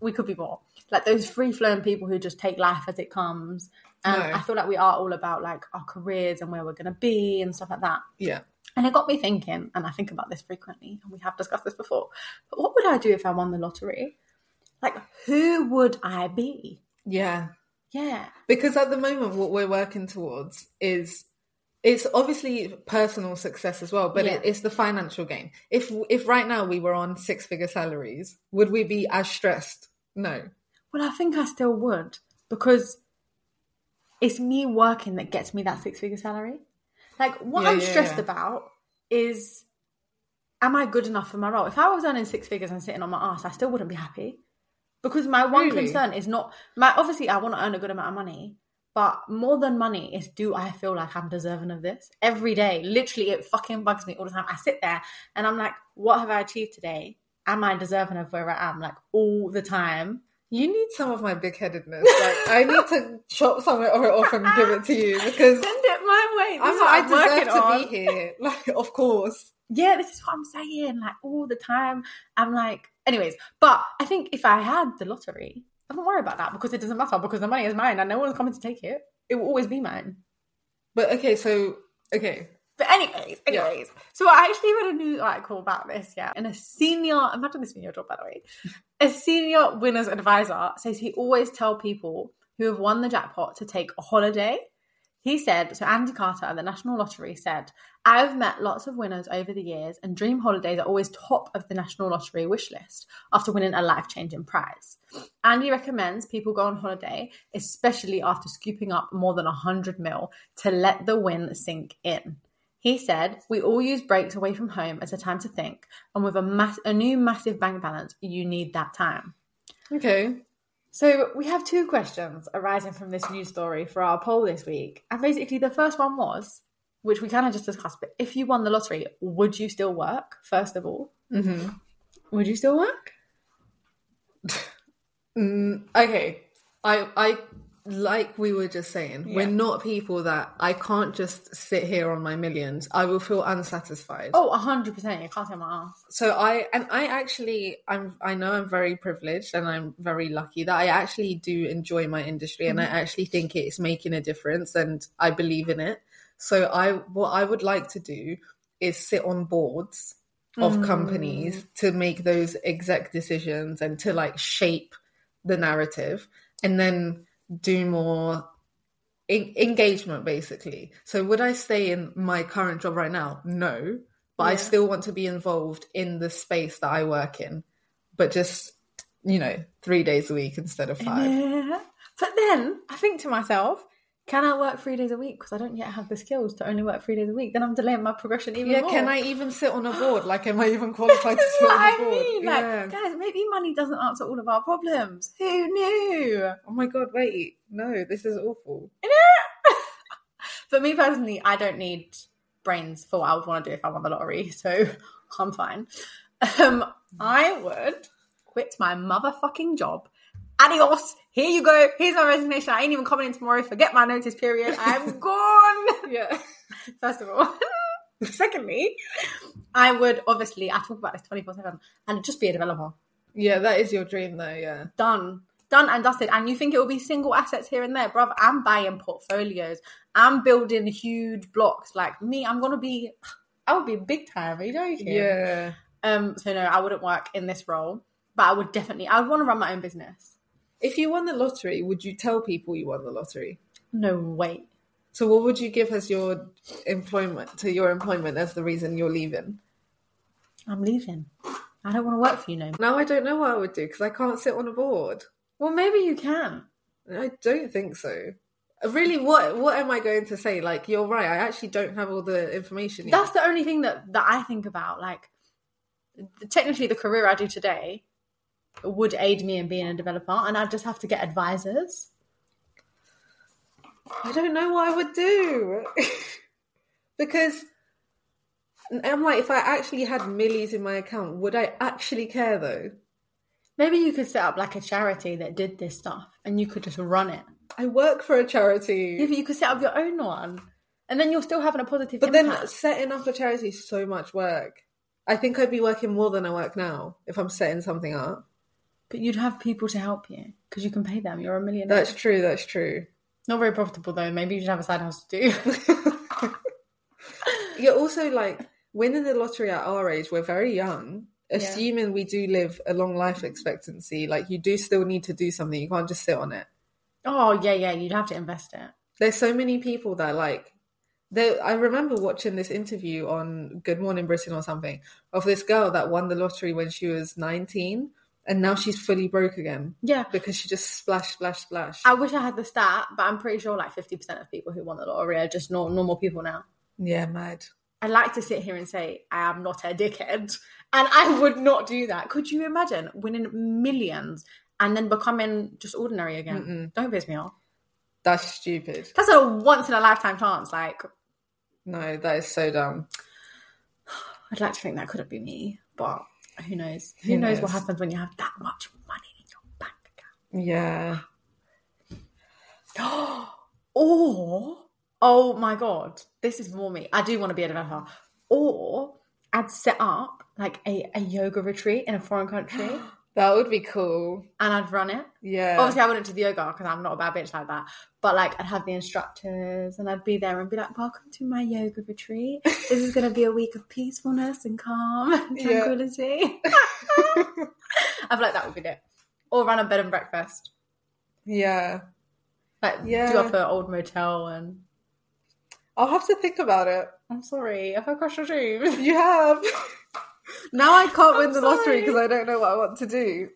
[SPEAKER 2] we could be more like those free flowing people who just take life as it comes. And
[SPEAKER 1] No.
[SPEAKER 2] I feel like we are all about like our careers and where we're going to be and stuff like that.
[SPEAKER 1] yeah.
[SPEAKER 2] And it got me thinking, and I think about this frequently, and we have discussed this before. But what would I do if I won the lottery? Like, who would I be?
[SPEAKER 1] Yeah.
[SPEAKER 2] Yeah.
[SPEAKER 1] Because at the moment, what we're working towards is it's obviously personal success as well, but
[SPEAKER 2] Yeah.
[SPEAKER 1] it, it's the financial gain. If if right now we were on six figure salaries, would we be as stressed? No.
[SPEAKER 2] Well, I think I still would because it's me working that gets me that six figure salary. Like, what
[SPEAKER 1] Yeah,
[SPEAKER 2] I'm
[SPEAKER 1] yeah,
[SPEAKER 2] stressed about is am I good enough for my role? If I was earning six figures and sitting on my ass, I still wouldn't be happy because my one
[SPEAKER 1] Really?
[SPEAKER 2] concern is not my obviously, I want to earn a good amount of money. But more than money is do I feel like I'm deserving of this every day? Literally, it fucking bugs me all the time. I sit there and I'm like, what have I achieved today? Am I deserving of where I am? Like all the time.
[SPEAKER 1] You need some of my big headedness. Like I need to chop some of it off and give it to you because
[SPEAKER 2] Send it my way. This
[SPEAKER 1] I'm,
[SPEAKER 2] is what
[SPEAKER 1] I deserve to
[SPEAKER 2] on.
[SPEAKER 1] be here. [laughs] Like, of course.
[SPEAKER 2] Yeah, this is what I'm saying. Like all the time. I'm like, anyways. But I think if I had the lottery, I don't worry about that because it doesn't matter because the money is mine and no one's coming to take it. It will always be mine.
[SPEAKER 1] But okay, so okay,
[SPEAKER 2] But anyways,
[SPEAKER 1] Yeah.
[SPEAKER 2] anyways. So I actually read a news article about this, yeah. And a senior, imagine this being your job, by the way. A senior winner's advisor says he always tell people who have won the jackpot to take a holiday. He said, so Andy Carter at the National Lottery said, I've met lots of winners over the years, and dream holidays are always top of the National Lottery wish list after winning a life changing prize. Andy recommends people go on holiday, especially after scooping up more than 100 mil, to let the win sink in. He said, We all use breaks away from home as a time to think, and with a, mass- a new massive bank balance, you need that time.
[SPEAKER 1] okay.
[SPEAKER 2] So we have two questions arising from this news story for our poll this week. And basically the first one was, which we kind of just discussed, but if you won the lottery, would you still work? First of all.
[SPEAKER 1] hmm
[SPEAKER 2] Would you still work? [laughs]
[SPEAKER 1] Mm, okay, I I like we were just saying,
[SPEAKER 2] Yeah.
[SPEAKER 1] we're not people that I can't just sit here on my millions. I will feel unsatisfied.
[SPEAKER 2] Oh, 100%. You can't say my ass.
[SPEAKER 1] So I and I actually I'm I know I'm very privileged and I'm very lucky that I actually do enjoy my industry and I actually think it's making a difference and I believe in it. So I what I would like to do is sit on boards of
[SPEAKER 2] Mm.
[SPEAKER 1] companies to make those exec decisions and to like shape the narrative and then do more en- engagement basically. So would I stay in my current job right now? No, but I still want to be involved in the space that I work in, but just you know, three days a week instead of five.
[SPEAKER 2] Yeah. But then I think to myself, can I work three days a week? Because I don't yet have the skills to only work three days a week. Then I'm delaying my progression even
[SPEAKER 1] Yeah,
[SPEAKER 2] more.
[SPEAKER 1] can I even sit on a [gasps] board? Like, am I even qualified to sit
[SPEAKER 2] what
[SPEAKER 1] on a board?
[SPEAKER 2] mean. Like,
[SPEAKER 1] yeah.
[SPEAKER 2] guys, maybe money doesn't answer all of our problems. Who knew?
[SPEAKER 1] Oh my god, wait. No, this is awful. [laughs]
[SPEAKER 2] For me personally, I don't need brains for what I would want to do if I won the lottery, [laughs] so I'm fine. Um, I would quit my motherfucking job. Adios. Here you go. Here's my resignation. I ain't even coming in tomorrow. Forget my notice period. I'm [laughs] gone.
[SPEAKER 1] Yeah. [laughs]
[SPEAKER 2] First of all. [laughs] Secondly, I would obviously, I talk about this 24 7 and just be a developer.
[SPEAKER 1] Yeah, that is your dream though, yeah.
[SPEAKER 2] Done. Done and dusted. And you think it will be single assets here and there, bruv? I'm buying portfolios. I'm building huge blocks. Like me, I'm gonna be [sighs] I would be big time, are you joking?
[SPEAKER 1] Yeah.
[SPEAKER 2] Um, so no, I wouldn't work in this role. But I would definitely I would want to run my own business.
[SPEAKER 1] If you won the lottery, would you tell people you won the lottery?
[SPEAKER 2] No way.
[SPEAKER 1] So what would you give as your employment to your employment as the reason you're leaving?
[SPEAKER 2] I'm leaving. I don't want to work for you no more.
[SPEAKER 1] Now I don't know what I would do because I can't sit on a board.
[SPEAKER 2] Well maybe you can.
[SPEAKER 1] I don't think so. Really, what what am I going to say? Like, you're right. I actually don't have all the information. Yet.
[SPEAKER 2] That's the only thing that, that I think about. Like, technically, the career I do today would aid me in being a developer, and I'd just have to get advisors.
[SPEAKER 1] I don't know what I would do [laughs] because I'm like, if I actually had millies in my account, would I actually care though?
[SPEAKER 2] Maybe you could set up like a charity that did this stuff, and you could just run it.
[SPEAKER 1] I work for a charity,
[SPEAKER 2] If you could set up your own one, and then you're still having a positive
[SPEAKER 1] but then setting up a charity is so much work. I think I'd be working more than I work now if I'm setting something up.
[SPEAKER 2] But you'd have people to help you because you can pay them. You're a millionaire.
[SPEAKER 1] That's true. That's true.
[SPEAKER 2] not very profitable though. Maybe you should have a side hustle too. [laughs]
[SPEAKER 1] You're also like winning the lottery at our age. We're very young. Assuming we do live a long life expectancy, like you do still need to do something. You can't just sit on it.
[SPEAKER 2] oh yeah, yeah. You'd have to invest it.
[SPEAKER 1] There's so many people that like. I remember watching this interview on Good Morning Britain or something of this girl that won the lottery when she was 19, and now she's fully broke again
[SPEAKER 2] Yeah.
[SPEAKER 1] because she just splash, splash, splash.
[SPEAKER 2] I wish I had the stat, but I'm pretty sure like 50% of people who won the lottery are just nor- normal people now.
[SPEAKER 1] yeah, mad.
[SPEAKER 2] I like to sit here and say, I am not a dickhead. And I would not do that. Could you imagine winning millions and then becoming just ordinary again? Don't piss me off.
[SPEAKER 1] That's stupid.
[SPEAKER 2] That's a once in a lifetime chance. Like,
[SPEAKER 1] No, that is so dumb. [sighs]
[SPEAKER 2] I'd like to think that could have been me, but who knows? Who,
[SPEAKER 1] Who
[SPEAKER 2] knows? what happens when you have that much money in your bank account? Yeah. [gasps] or, oh my God, this is more me. I do want to be a developer. Or I'd set up like a, a yoga retreat in a foreign country [gasps] [gasps]
[SPEAKER 1] That would be cool.
[SPEAKER 2] and I'd run it.
[SPEAKER 1] Yeah.
[SPEAKER 2] Obviously, I wouldn't do the yoga because I'm not a bad bitch like that. But like, I'd have the instructors and I'd be there and be like, "Welcome to my yoga retreat. This is going to be a week of peacefulness and calm and
[SPEAKER 1] Yeah.
[SPEAKER 2] tranquility." I feel like that would be it. Or run a bed and breakfast.
[SPEAKER 1] yeah.
[SPEAKER 2] Like,
[SPEAKER 1] Yeah.
[SPEAKER 2] do up an old motel and.
[SPEAKER 1] I'll have to think about it.
[SPEAKER 2] I'm sorry I've crushed your dreams.
[SPEAKER 1] You have. [laughs] now I can't win
[SPEAKER 2] I'm
[SPEAKER 1] the lottery because I don't know what I want to do.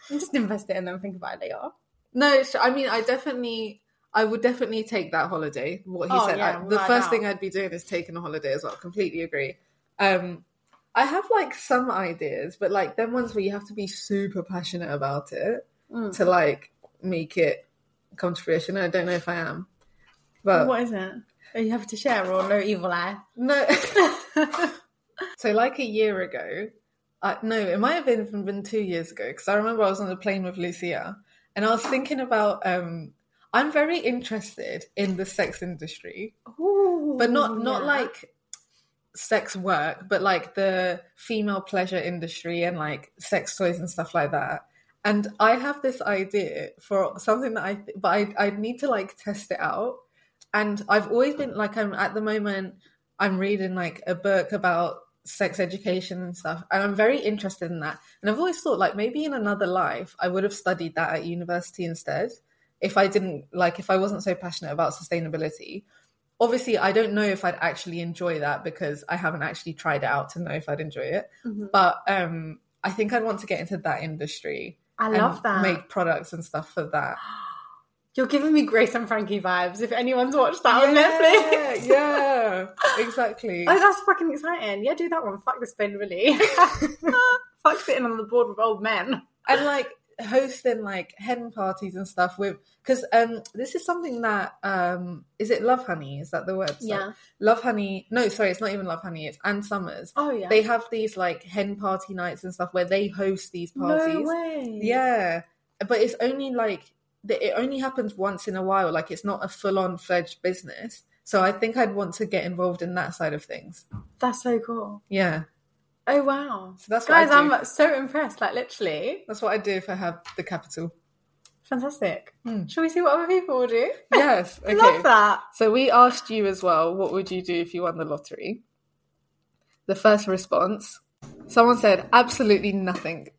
[SPEAKER 1] [laughs]
[SPEAKER 2] Just invest it and then think about it later.
[SPEAKER 1] no, I mean, I definitely, I would definitely take that holiday. What he
[SPEAKER 2] Oh,
[SPEAKER 1] said.
[SPEAKER 2] yeah,
[SPEAKER 1] I- the first
[SPEAKER 2] doubt.
[SPEAKER 1] thing I'd be doing is taking a holiday as well. Completely agree. Um, I have like some ideas, but like them ones where you have to be super passionate about it
[SPEAKER 2] Mm.
[SPEAKER 1] to like make it come to fruition. I don't know if I am, but
[SPEAKER 2] what is it? Are you happy to share or no evil eye?
[SPEAKER 1] No. [laughs] [laughs] so, like a year ago, uh, no, it might have been been two years ago because I remember I was on the plane with Lucia, and I was thinking about. Um, I'm very interested in the sex industry,
[SPEAKER 2] Ooh,
[SPEAKER 1] but not not like sex work, but like the female pleasure industry and like sex toys and stuff like that. And I have this idea for something that I, but I I need to like test it out. And I've always been like I'm at the moment I'm reading like a book about sex education and stuff, and I'm very interested in that. And I've always thought like maybe in another life I would have studied that at university instead, if I didn't like if I wasn't so passionate about sustainability. Obviously, I don't know if I'd actually enjoy that because I haven't actually tried it out to know if I'd enjoy it.
[SPEAKER 2] Mhm.
[SPEAKER 1] But um, I think I'd want to get into that industry.
[SPEAKER 2] I love that.
[SPEAKER 1] Make products and stuff for that. [gasps]
[SPEAKER 2] You're giving me Grace and Frankie vibes. If anyone's watched that on Netflix,
[SPEAKER 1] yeah, [laughs] exactly.
[SPEAKER 2] Oh, that's fucking exciting. Yeah, do that one. Fuck this Ben really. Fuck sitting on the board with old men.
[SPEAKER 1] and like hosting like hen parties and stuff with because um this is something that um is it Lovehoney is that the website Yeah. Lovehoney no sorry it's not even Lovehoney it's ann summers
[SPEAKER 2] Oh yeah.
[SPEAKER 1] they have these like hen party nights and stuff where they host these parties
[SPEAKER 2] no way.
[SPEAKER 1] yeah but it's only like it only happens once in a while like it's not a full-on fledged business so i think i'd want to get involved in that side of things
[SPEAKER 2] That's so cool.
[SPEAKER 1] yeah
[SPEAKER 2] Oh wow.
[SPEAKER 1] so that's what
[SPEAKER 2] Guys,
[SPEAKER 1] I do.
[SPEAKER 2] I'm so impressed. Like literally,
[SPEAKER 1] that's what i do if i have the capital
[SPEAKER 2] fantastic.
[SPEAKER 1] Hmm.
[SPEAKER 2] Shall we see what other people will do?
[SPEAKER 1] yes [laughs] okay
[SPEAKER 2] Love that.
[SPEAKER 1] So we asked you as well, what would you do if you won the lottery? The first response, someone said, absolutely nothing. [laughs] [laughs]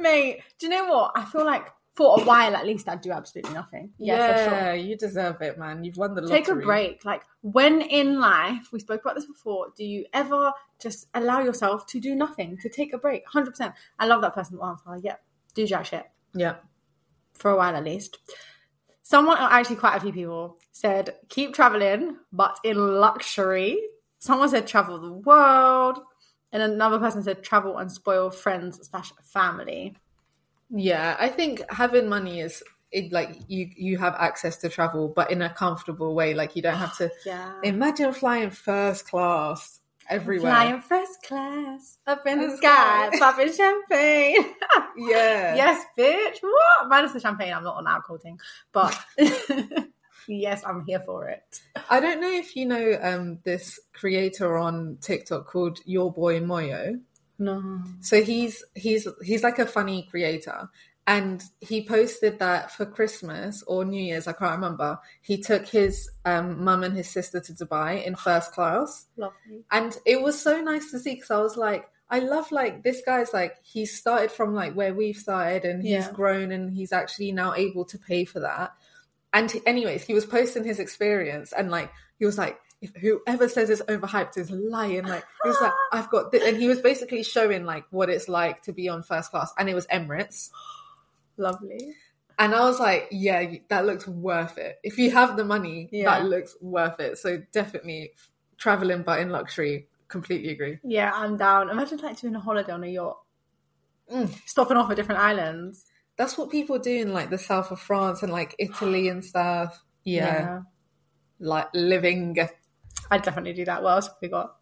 [SPEAKER 2] Mate, do you know what? I feel like for a while at least I'd do absolutely nothing. Yeah, for sure.
[SPEAKER 1] you deserve it, man. You've won the lottery.
[SPEAKER 2] Take a break. Like when in life, we spoke about this before, do you ever just allow yourself to do nothing, to take a break? 100%. I love that person will answer. Yeah, do jack shit.
[SPEAKER 1] Yeah.
[SPEAKER 2] For a while at least. Someone, or actually quite a few people, said keep traveling, but in luxury. Someone said travel the world. And another person said travel and spoil friends slash family.
[SPEAKER 1] Yeah, I think having money is it like you you have access to travel, but in a comfortable way. Like you don't have to [sighs]
[SPEAKER 2] Yeah.
[SPEAKER 1] imagine flying first class everywhere.
[SPEAKER 2] Flying first class up in the sky. popping champagne. [laughs] [laughs]
[SPEAKER 1] Yeah.
[SPEAKER 2] yes, bitch. What? Minus the champagne. I'm not on alcohol thing, but [laughs] yes, I'm here for it.
[SPEAKER 1] I don't know if you know um this creator on TikTok called Your Boy Moyo.
[SPEAKER 2] No.
[SPEAKER 1] So he's he's he's like a funny creator, and he posted that for Christmas or New Year's, I can't remember. He took his um, mum and his sister to Dubai in first class,
[SPEAKER 2] Lovely.
[SPEAKER 1] and it was so nice to see because I was like, I love like this guy's like he started from like where we've started, and he's
[SPEAKER 2] Yeah.
[SPEAKER 1] grown, and he's actually now able to pay for that. And he- anyways, he was posting his experience, and like he was like. If whoever says it's overhyped is lying. Like he was like, I've got, thi-, and he was basically showing like what it's like to be on first class, and it was Emirates. [gasps]
[SPEAKER 2] Lovely.
[SPEAKER 1] And I was like, yeah, that looks worth it. If you have the money,
[SPEAKER 2] Yeah.
[SPEAKER 1] that looks worth it. So definitely traveling, but in luxury. Completely agree.
[SPEAKER 2] Yeah, I'm down. Imagine like doing a holiday on a yacht,
[SPEAKER 1] Mm.
[SPEAKER 2] stopping off at different islands.
[SPEAKER 1] That's what people do in like the south of France and like Italy and stuff. Yeah, like living.
[SPEAKER 2] I'd definitely do that. What else have we got?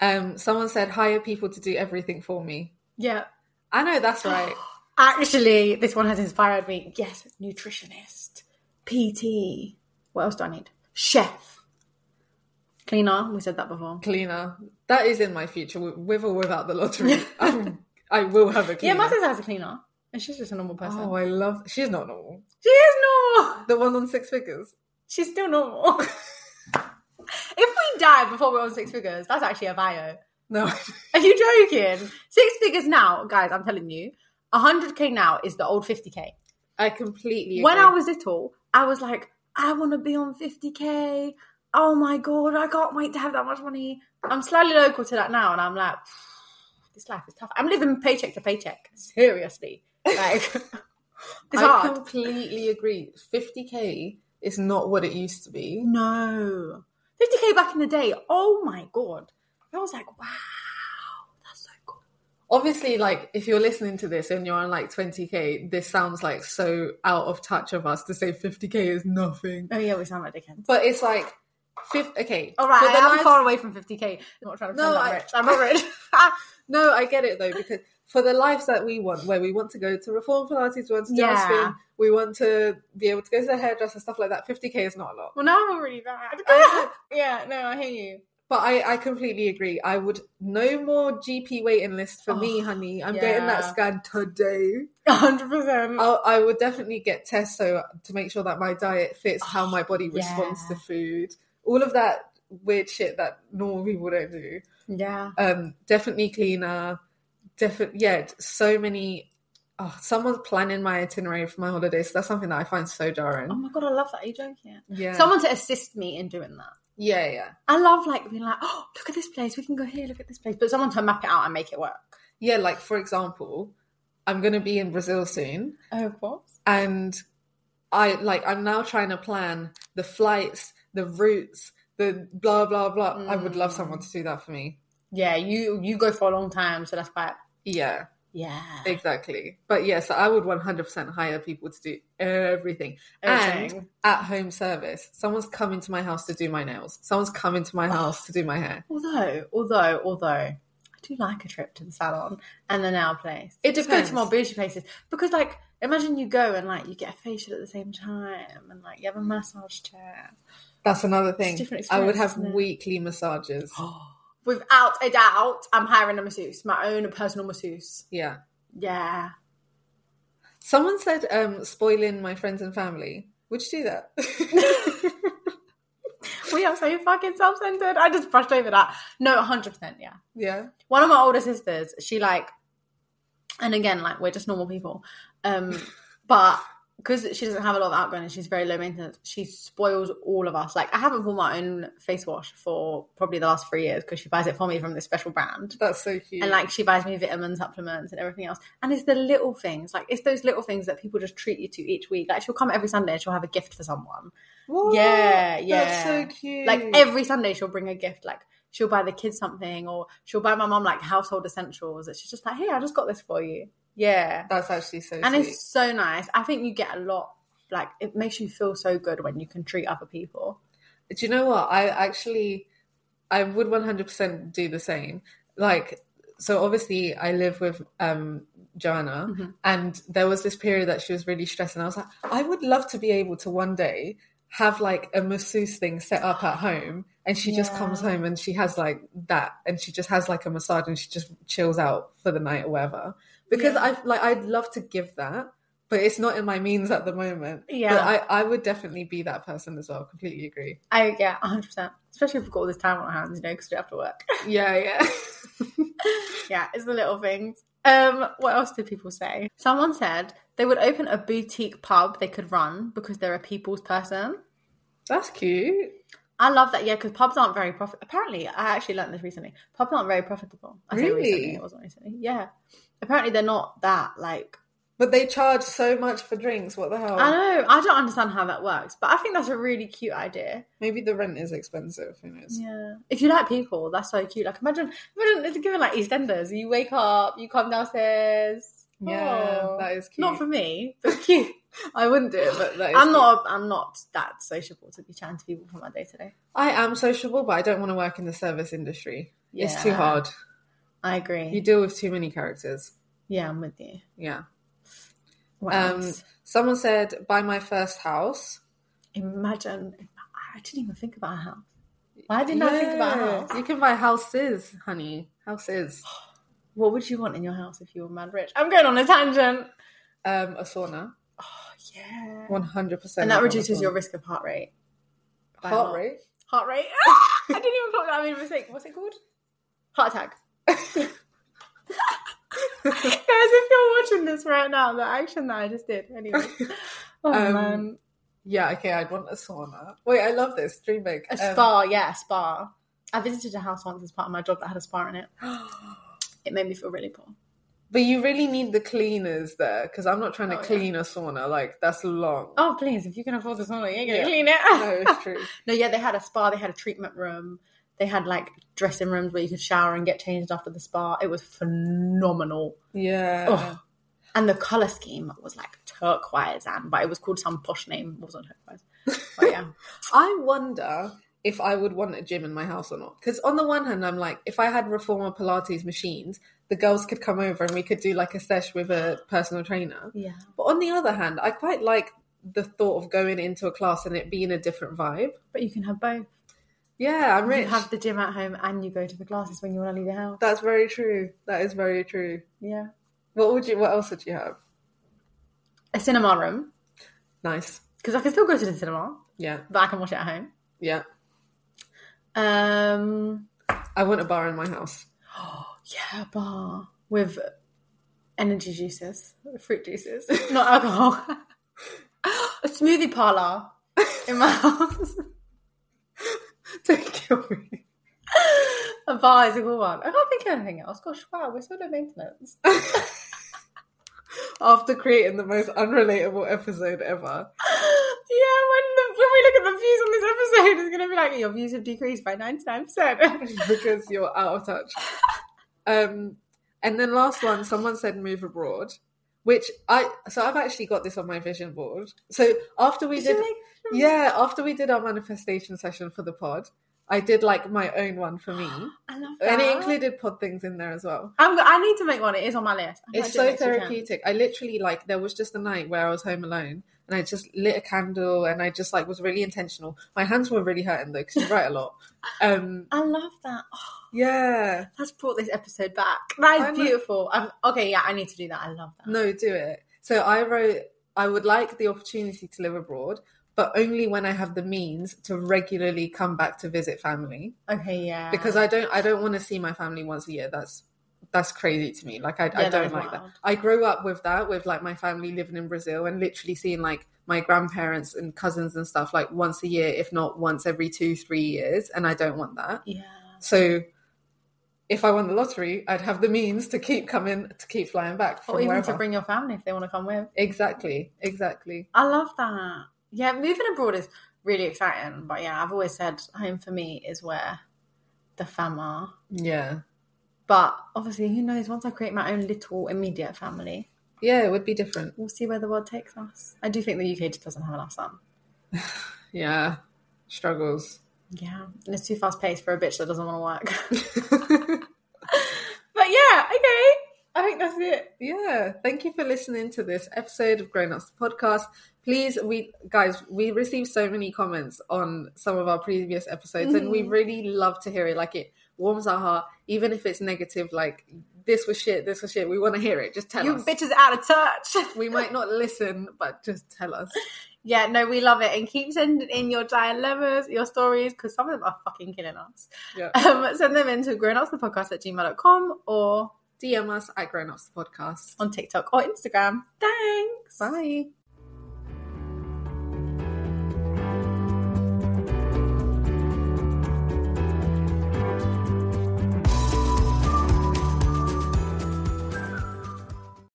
[SPEAKER 1] Um, someone said hire people to do everything for me.
[SPEAKER 2] Yeah.
[SPEAKER 1] I know that's right. [gasps]
[SPEAKER 2] Actually, this one has inspired me. Yes, nutritionist, PT. What else do I need? Chef, cleaner. We said that before.
[SPEAKER 1] Cleaner. That is in my future, with- or without the lottery. I'm, [laughs] I will have a cleaner.
[SPEAKER 2] Yeah, my sister has a cleaner, and she's just a normal person.
[SPEAKER 1] oh, I love. She's not normal.
[SPEAKER 2] She is normal.
[SPEAKER 1] The one on six figures.
[SPEAKER 2] She's still normal. [laughs] if we die before we're on six figures, that's actually a bio.
[SPEAKER 1] No, [laughs]
[SPEAKER 2] Are you joking? Six figures now, guys. I'm telling you, hundred k now is the old fifty k.
[SPEAKER 1] I completely.
[SPEAKER 2] When
[SPEAKER 1] agree.
[SPEAKER 2] I was little, I was like, I want to be on 50k. Oh my god, I can't wait to have that much money. I'm slightly local to that now, and I'm like, [sighs] this life is tough. I'm living paycheck to paycheck. Seriously, like [laughs]
[SPEAKER 1] I
[SPEAKER 2] hard.
[SPEAKER 1] completely agree. 50k is not what it used to be.
[SPEAKER 2] No, 50k back in the day. Oh my god, I was like, wow, that's so cool.
[SPEAKER 1] Obviously, like if you're listening to this and you're on like 20k, this sounds like so out of touch of us to say 50k is nothing.
[SPEAKER 2] Oh yeah, we sound like dickheads.
[SPEAKER 1] But it's like, fif- okay.
[SPEAKER 2] All right, I'm
[SPEAKER 1] lives-
[SPEAKER 2] far away from 50k. I'm not trying to
[SPEAKER 1] No,
[SPEAKER 2] I'm
[SPEAKER 1] I-
[SPEAKER 2] rich. I'm not rich. [laughs]
[SPEAKER 1] No, I get it though because for the lives that we want, where we want to go to reform Pilates, we want to do
[SPEAKER 2] Yeah.
[SPEAKER 1] our swim, we want to be able to go to the hairdresser, stuff like that. 50k is not a lot.
[SPEAKER 2] well, now I'm really bad. [laughs] yeah, no, I hear you.
[SPEAKER 1] But I, I completely agree. I would no more GP waiting list for me,
[SPEAKER 2] Oh,
[SPEAKER 1] honey. I'm getting that
[SPEAKER 2] yeah.
[SPEAKER 1] scan today.
[SPEAKER 2] hundred percent.
[SPEAKER 1] I'll, I would definitely get tests so to make sure that my diet fits how my body responds
[SPEAKER 2] yeah.
[SPEAKER 1] to food. All of that weird shit that normal people don't do.
[SPEAKER 2] Yeah.
[SPEAKER 1] Um, definitely cleaner. Definitely, yeah. So many. oh, someone's planning my itinerary for my holiday. So that's something that I find so jarring.
[SPEAKER 2] Oh my god, I love that. Are you joking?
[SPEAKER 1] yeah.
[SPEAKER 2] Someone to assist me in doing that.
[SPEAKER 1] yeah, yeah.
[SPEAKER 2] I love like being like, oh, look at this place. We can go here. Look at this place. But someone to map it out and make it work.
[SPEAKER 1] Yeah, like for example, I'm gonna be in Brazil soon.
[SPEAKER 2] Oh, of course.
[SPEAKER 1] and I like I'm now trying to plan the flights, the routes, the blah blah blah. I would love
[SPEAKER 2] Mm.
[SPEAKER 1] someone to do that for me.
[SPEAKER 2] Yeah, you you go for a long time, so that's quite.
[SPEAKER 1] Yeah,
[SPEAKER 2] Yeah.
[SPEAKER 1] exactly. But yes, I would 100% hire people to do everything.
[SPEAKER 2] Everything.
[SPEAKER 1] And at home service, someone's coming to my house to do my nails. Someone's coming to my house to do my hair.
[SPEAKER 2] Although, although, although, I do like a trip to the salon and the nail place.
[SPEAKER 1] It
[SPEAKER 2] Just go
[SPEAKER 1] depends.
[SPEAKER 2] to more bougie places because, like, imagine you go and like you get a facial at the same time and like you have a massage chair.
[SPEAKER 1] That's another thing.
[SPEAKER 2] different
[SPEAKER 1] I would have weekly massages. [gasps] [gasps]
[SPEAKER 2] Without a doubt, I'm hiring a masseuse, my own personal masseuse.
[SPEAKER 1] Yeah.
[SPEAKER 2] Yeah.
[SPEAKER 1] Someone said um spoiling my friends and family. Would you do that? [laughs]
[SPEAKER 2] We are so fucking self-centered. I just brushed over that. No, hundred percent. Yeah.
[SPEAKER 1] yeah.
[SPEAKER 2] one of my older sisters, she like, and again, like we're just normal people, um, [laughs] but because she doesn't have a lot of outgoing and she's very low maintenance, she spoils all of us. Like I haven't bought my own face wash for probably the last three years because she buys it for me from this special brand.
[SPEAKER 1] That's so cute.
[SPEAKER 2] And like she buys me vitamin supplements and everything else. And it's the little things, like it's those little things that people just treat you to each week. Like she'll come every Sunday and she'll have a gift for someone.
[SPEAKER 1] What?
[SPEAKER 2] Yeah,
[SPEAKER 1] That's so cute.
[SPEAKER 2] Like every Sunday she'll bring a gift. Like she'll buy the kids something or she'll buy my mom like household essentials. She's just like, hey, I just got this for you. Yeah.
[SPEAKER 1] That's actually so
[SPEAKER 2] And
[SPEAKER 1] sweet.
[SPEAKER 2] it's so nice. I think you get a lot. Like it makes you feel so good when you can treat other people.
[SPEAKER 1] Do you know what? I actually, I would 100% do the same. Like, so obviously I live with um, Joanna,
[SPEAKER 2] Mhm.
[SPEAKER 1] and there was this period that she was really stressed, and I was like, I would love to be able to one day have like a masseuse thing set up at home, and she just comes home and she has like that, and she just has like a massage, and she just chills out for the night or whatever. Because
[SPEAKER 2] Yeah.
[SPEAKER 1] I like, I'd love to give that. But it's not in my means at the moment.
[SPEAKER 2] Yeah.
[SPEAKER 1] But I, I would definitely be that person as well. Completely agree.
[SPEAKER 2] I yeah, hundred percent. Especially if we've got all this time on our hands, you know, because we have to work. [laughs]
[SPEAKER 1] Yeah, yeah. [laughs]
[SPEAKER 2] yeah, it's the little things. Um, what else did people say? Someone said they would open a boutique pub they could run because they're a people's person.
[SPEAKER 1] That's cute.
[SPEAKER 2] I love that, yeah, because pubs aren't very profit. Apparently, I actually learned this recently. Pubs aren't very profitable. I say
[SPEAKER 1] Really?
[SPEAKER 2] recently, it wasn't recently. Yeah, apparently they're not that like.
[SPEAKER 1] But they charge so much for drinks. What the hell?
[SPEAKER 2] I know. I don't understand how that works, but I think that's a really cute idea.
[SPEAKER 1] Maybe the rent is expensive. Who knows?
[SPEAKER 2] Yeah, if you like people, that's so cute. Like imagine, imagine it's given like EastEnders. You wake up, you come downstairs.
[SPEAKER 1] Yeah,
[SPEAKER 2] Oh.
[SPEAKER 1] that is cute.
[SPEAKER 2] Not for me, but [laughs] cute.
[SPEAKER 1] I wouldn't do it, but that is
[SPEAKER 2] I'm
[SPEAKER 1] cute.
[SPEAKER 2] not. I'm not that sociable to be chatting to people for my day to day.
[SPEAKER 1] I am sociable, but I don't want to work in the service industry. It's too hard.
[SPEAKER 2] I agree.
[SPEAKER 1] You deal with too many characters.
[SPEAKER 2] yeah, I'm with you.
[SPEAKER 1] Yeah.
[SPEAKER 2] What
[SPEAKER 1] Um, someone said, "Buy my first house."
[SPEAKER 2] Imagine. I didn't even think about a house. Why didn't I think about a house?
[SPEAKER 1] You can buy houses, honey. Houses. [sighs]
[SPEAKER 2] What would you want in your house if you were mad rich? I'm going on a tangent.
[SPEAKER 1] Um, a sauna.
[SPEAKER 2] Oh yeah.
[SPEAKER 1] One hundred percent.
[SPEAKER 2] And that reduces your risk of heart rate.
[SPEAKER 1] heart rate.
[SPEAKER 2] Heart rate. [laughs] I didn't even clock that. I made a mistake. What's it called? Heart attack. Guys, if you're watching this right now, the action that I just did. Anyway. [laughs] Oh
[SPEAKER 1] Um,
[SPEAKER 2] man.
[SPEAKER 1] Yeah, okay, I'd want a sauna. Wait, I love this. Dream big.
[SPEAKER 2] A
[SPEAKER 1] Um,
[SPEAKER 2] spa, yeah, a spa. I visited a house once as part of my job that had a spa in it. [gasps] It made me feel really poor.
[SPEAKER 1] But you really need the cleaners there because I'm not trying to
[SPEAKER 2] Oh, yeah.
[SPEAKER 1] clean a sauna. Like that's long.
[SPEAKER 2] Oh, please, if you can afford the sauna, you ain't gonna
[SPEAKER 1] Yeah.
[SPEAKER 2] clean it.
[SPEAKER 1] No, it's true. [laughs]
[SPEAKER 2] no, yeah, they had a spa, they had a treatment room, they had like dressing rooms where you could shower and get changed after the spa. It was phenomenal.
[SPEAKER 1] Yeah.
[SPEAKER 2] Oh. And the color scheme was like turquoise, and but it was called some posh name. It wasn't turquoise. But yeah, [laughs]
[SPEAKER 1] I wonder if I would want a gym in my house or not. Because on the one hand, I'm like, if I had reformer Pilates machines, the girls could come over and we could do like a sesh with a personal trainer.
[SPEAKER 2] yeah,
[SPEAKER 1] But on the other hand, I quite like the thought of going into a class and it being a different vibe.
[SPEAKER 2] but you can have both.
[SPEAKER 1] Yeah, I'm rich.
[SPEAKER 2] You have the gym at home, and you go to the classes when you want to leave the house.
[SPEAKER 1] That's very true. That is very true.
[SPEAKER 2] Yeah,
[SPEAKER 1] What would you? What else would you have?
[SPEAKER 2] a cinema room
[SPEAKER 1] Nice.
[SPEAKER 2] because I can still go to the cinema,
[SPEAKER 1] Yeah.
[SPEAKER 2] but I can watch it at home.
[SPEAKER 1] Yeah.
[SPEAKER 2] Um,
[SPEAKER 1] I want a bar in my house.
[SPEAKER 2] Oh [gasps] yeah, a bar with Energy juices, fruit juices, [laughs] not alcohol. [laughs] a smoothie parlor in my [laughs] house. [laughs]
[SPEAKER 1] Don't kill me.
[SPEAKER 2] a bar is a good one. I can't think of anything else. Gosh, wow, we're so low maintenance. [laughs]
[SPEAKER 1] After creating the most unrelatable episode ever.
[SPEAKER 2] Yeah, when, the, when we look at the views on this episode, it's going to be like your views have decreased by 99%. [laughs]
[SPEAKER 1] because you're out of touch. Um, and then last one, someone said move abroad, which I so I've actually got this on my vision board. So after we
[SPEAKER 2] Did
[SPEAKER 1] did,
[SPEAKER 2] you make-
[SPEAKER 1] yeah, after we did our manifestation session for the pod, I did like my own one for me, [gasps]
[SPEAKER 2] I love that.
[SPEAKER 1] and it included pod things in there as well.
[SPEAKER 2] I'm, I need to make one. It is on my list. I might
[SPEAKER 1] It's so therapeutic. I literally like there was just a night where I was home alone and I just lit a candle and I just like was really intentional. My hands were really hurting though because you write a lot. [laughs] Um,
[SPEAKER 2] I love that. Oh,
[SPEAKER 1] yeah,
[SPEAKER 2] that's brought this episode back. That is
[SPEAKER 1] I
[SPEAKER 2] is
[SPEAKER 1] know.
[SPEAKER 2] beautiful. I'm, okay, yeah, I need to do that. I love that.
[SPEAKER 1] no, do it. So I wrote I would like the opportunity to live abroad, but only when I have the means to regularly come back to visit family
[SPEAKER 2] Okay, yeah.
[SPEAKER 1] because I don't I don't want to see my family once a year. That's that's crazy to me. Like I, I don't like that. I grew up with that, with like my family living in Brazil and literally seeing like my grandparents and cousins and stuff like once a year, if not once every two, three years. And I don't want that.
[SPEAKER 2] yeah.
[SPEAKER 1] So if I won the lottery, I'd have the means to keep coming, to keep flying back from
[SPEAKER 2] Or even
[SPEAKER 1] wherever.
[SPEAKER 2] to bring your family if they want to come with.
[SPEAKER 1] exactly, exactly.
[SPEAKER 2] I love that. Yeah, moving abroad is really exciting. But yeah, I've always said home for me is where the fam are.
[SPEAKER 1] Yeah.
[SPEAKER 2] But obviously, who knows? Once I create my own little immediate family,
[SPEAKER 1] Yeah, it would be different.
[SPEAKER 2] we'll see where the world takes us. I do think the UK just doesn't have enough sun. [laughs]
[SPEAKER 1] Yeah. Struggles.
[SPEAKER 2] Yeah, and it's too fast paced for a bitch that doesn't want to work. [laughs] [laughs] but yeah, okay. I think that's it.
[SPEAKER 1] yeah thank you for listening to this episode of grown ups podcast please we guys we received so many comments on some of our previous episodes and we really love to hear it like it warms our heart even if it's negative like this was shit this was shit we want to hear it just tell
[SPEAKER 2] You
[SPEAKER 1] us
[SPEAKER 2] bitches out of touch. [laughs]
[SPEAKER 1] we might not listen but just tell us
[SPEAKER 2] yeah, no, we love it. And keep sending in your dilemmas, your stories, because some of them are fucking killing us.
[SPEAKER 1] yeah
[SPEAKER 2] Um, send them into grownupsthepodcast at gmail.com or
[SPEAKER 1] dm us at grown ups podcast
[SPEAKER 2] on TikTok or Instagram. Thanks.
[SPEAKER 1] bye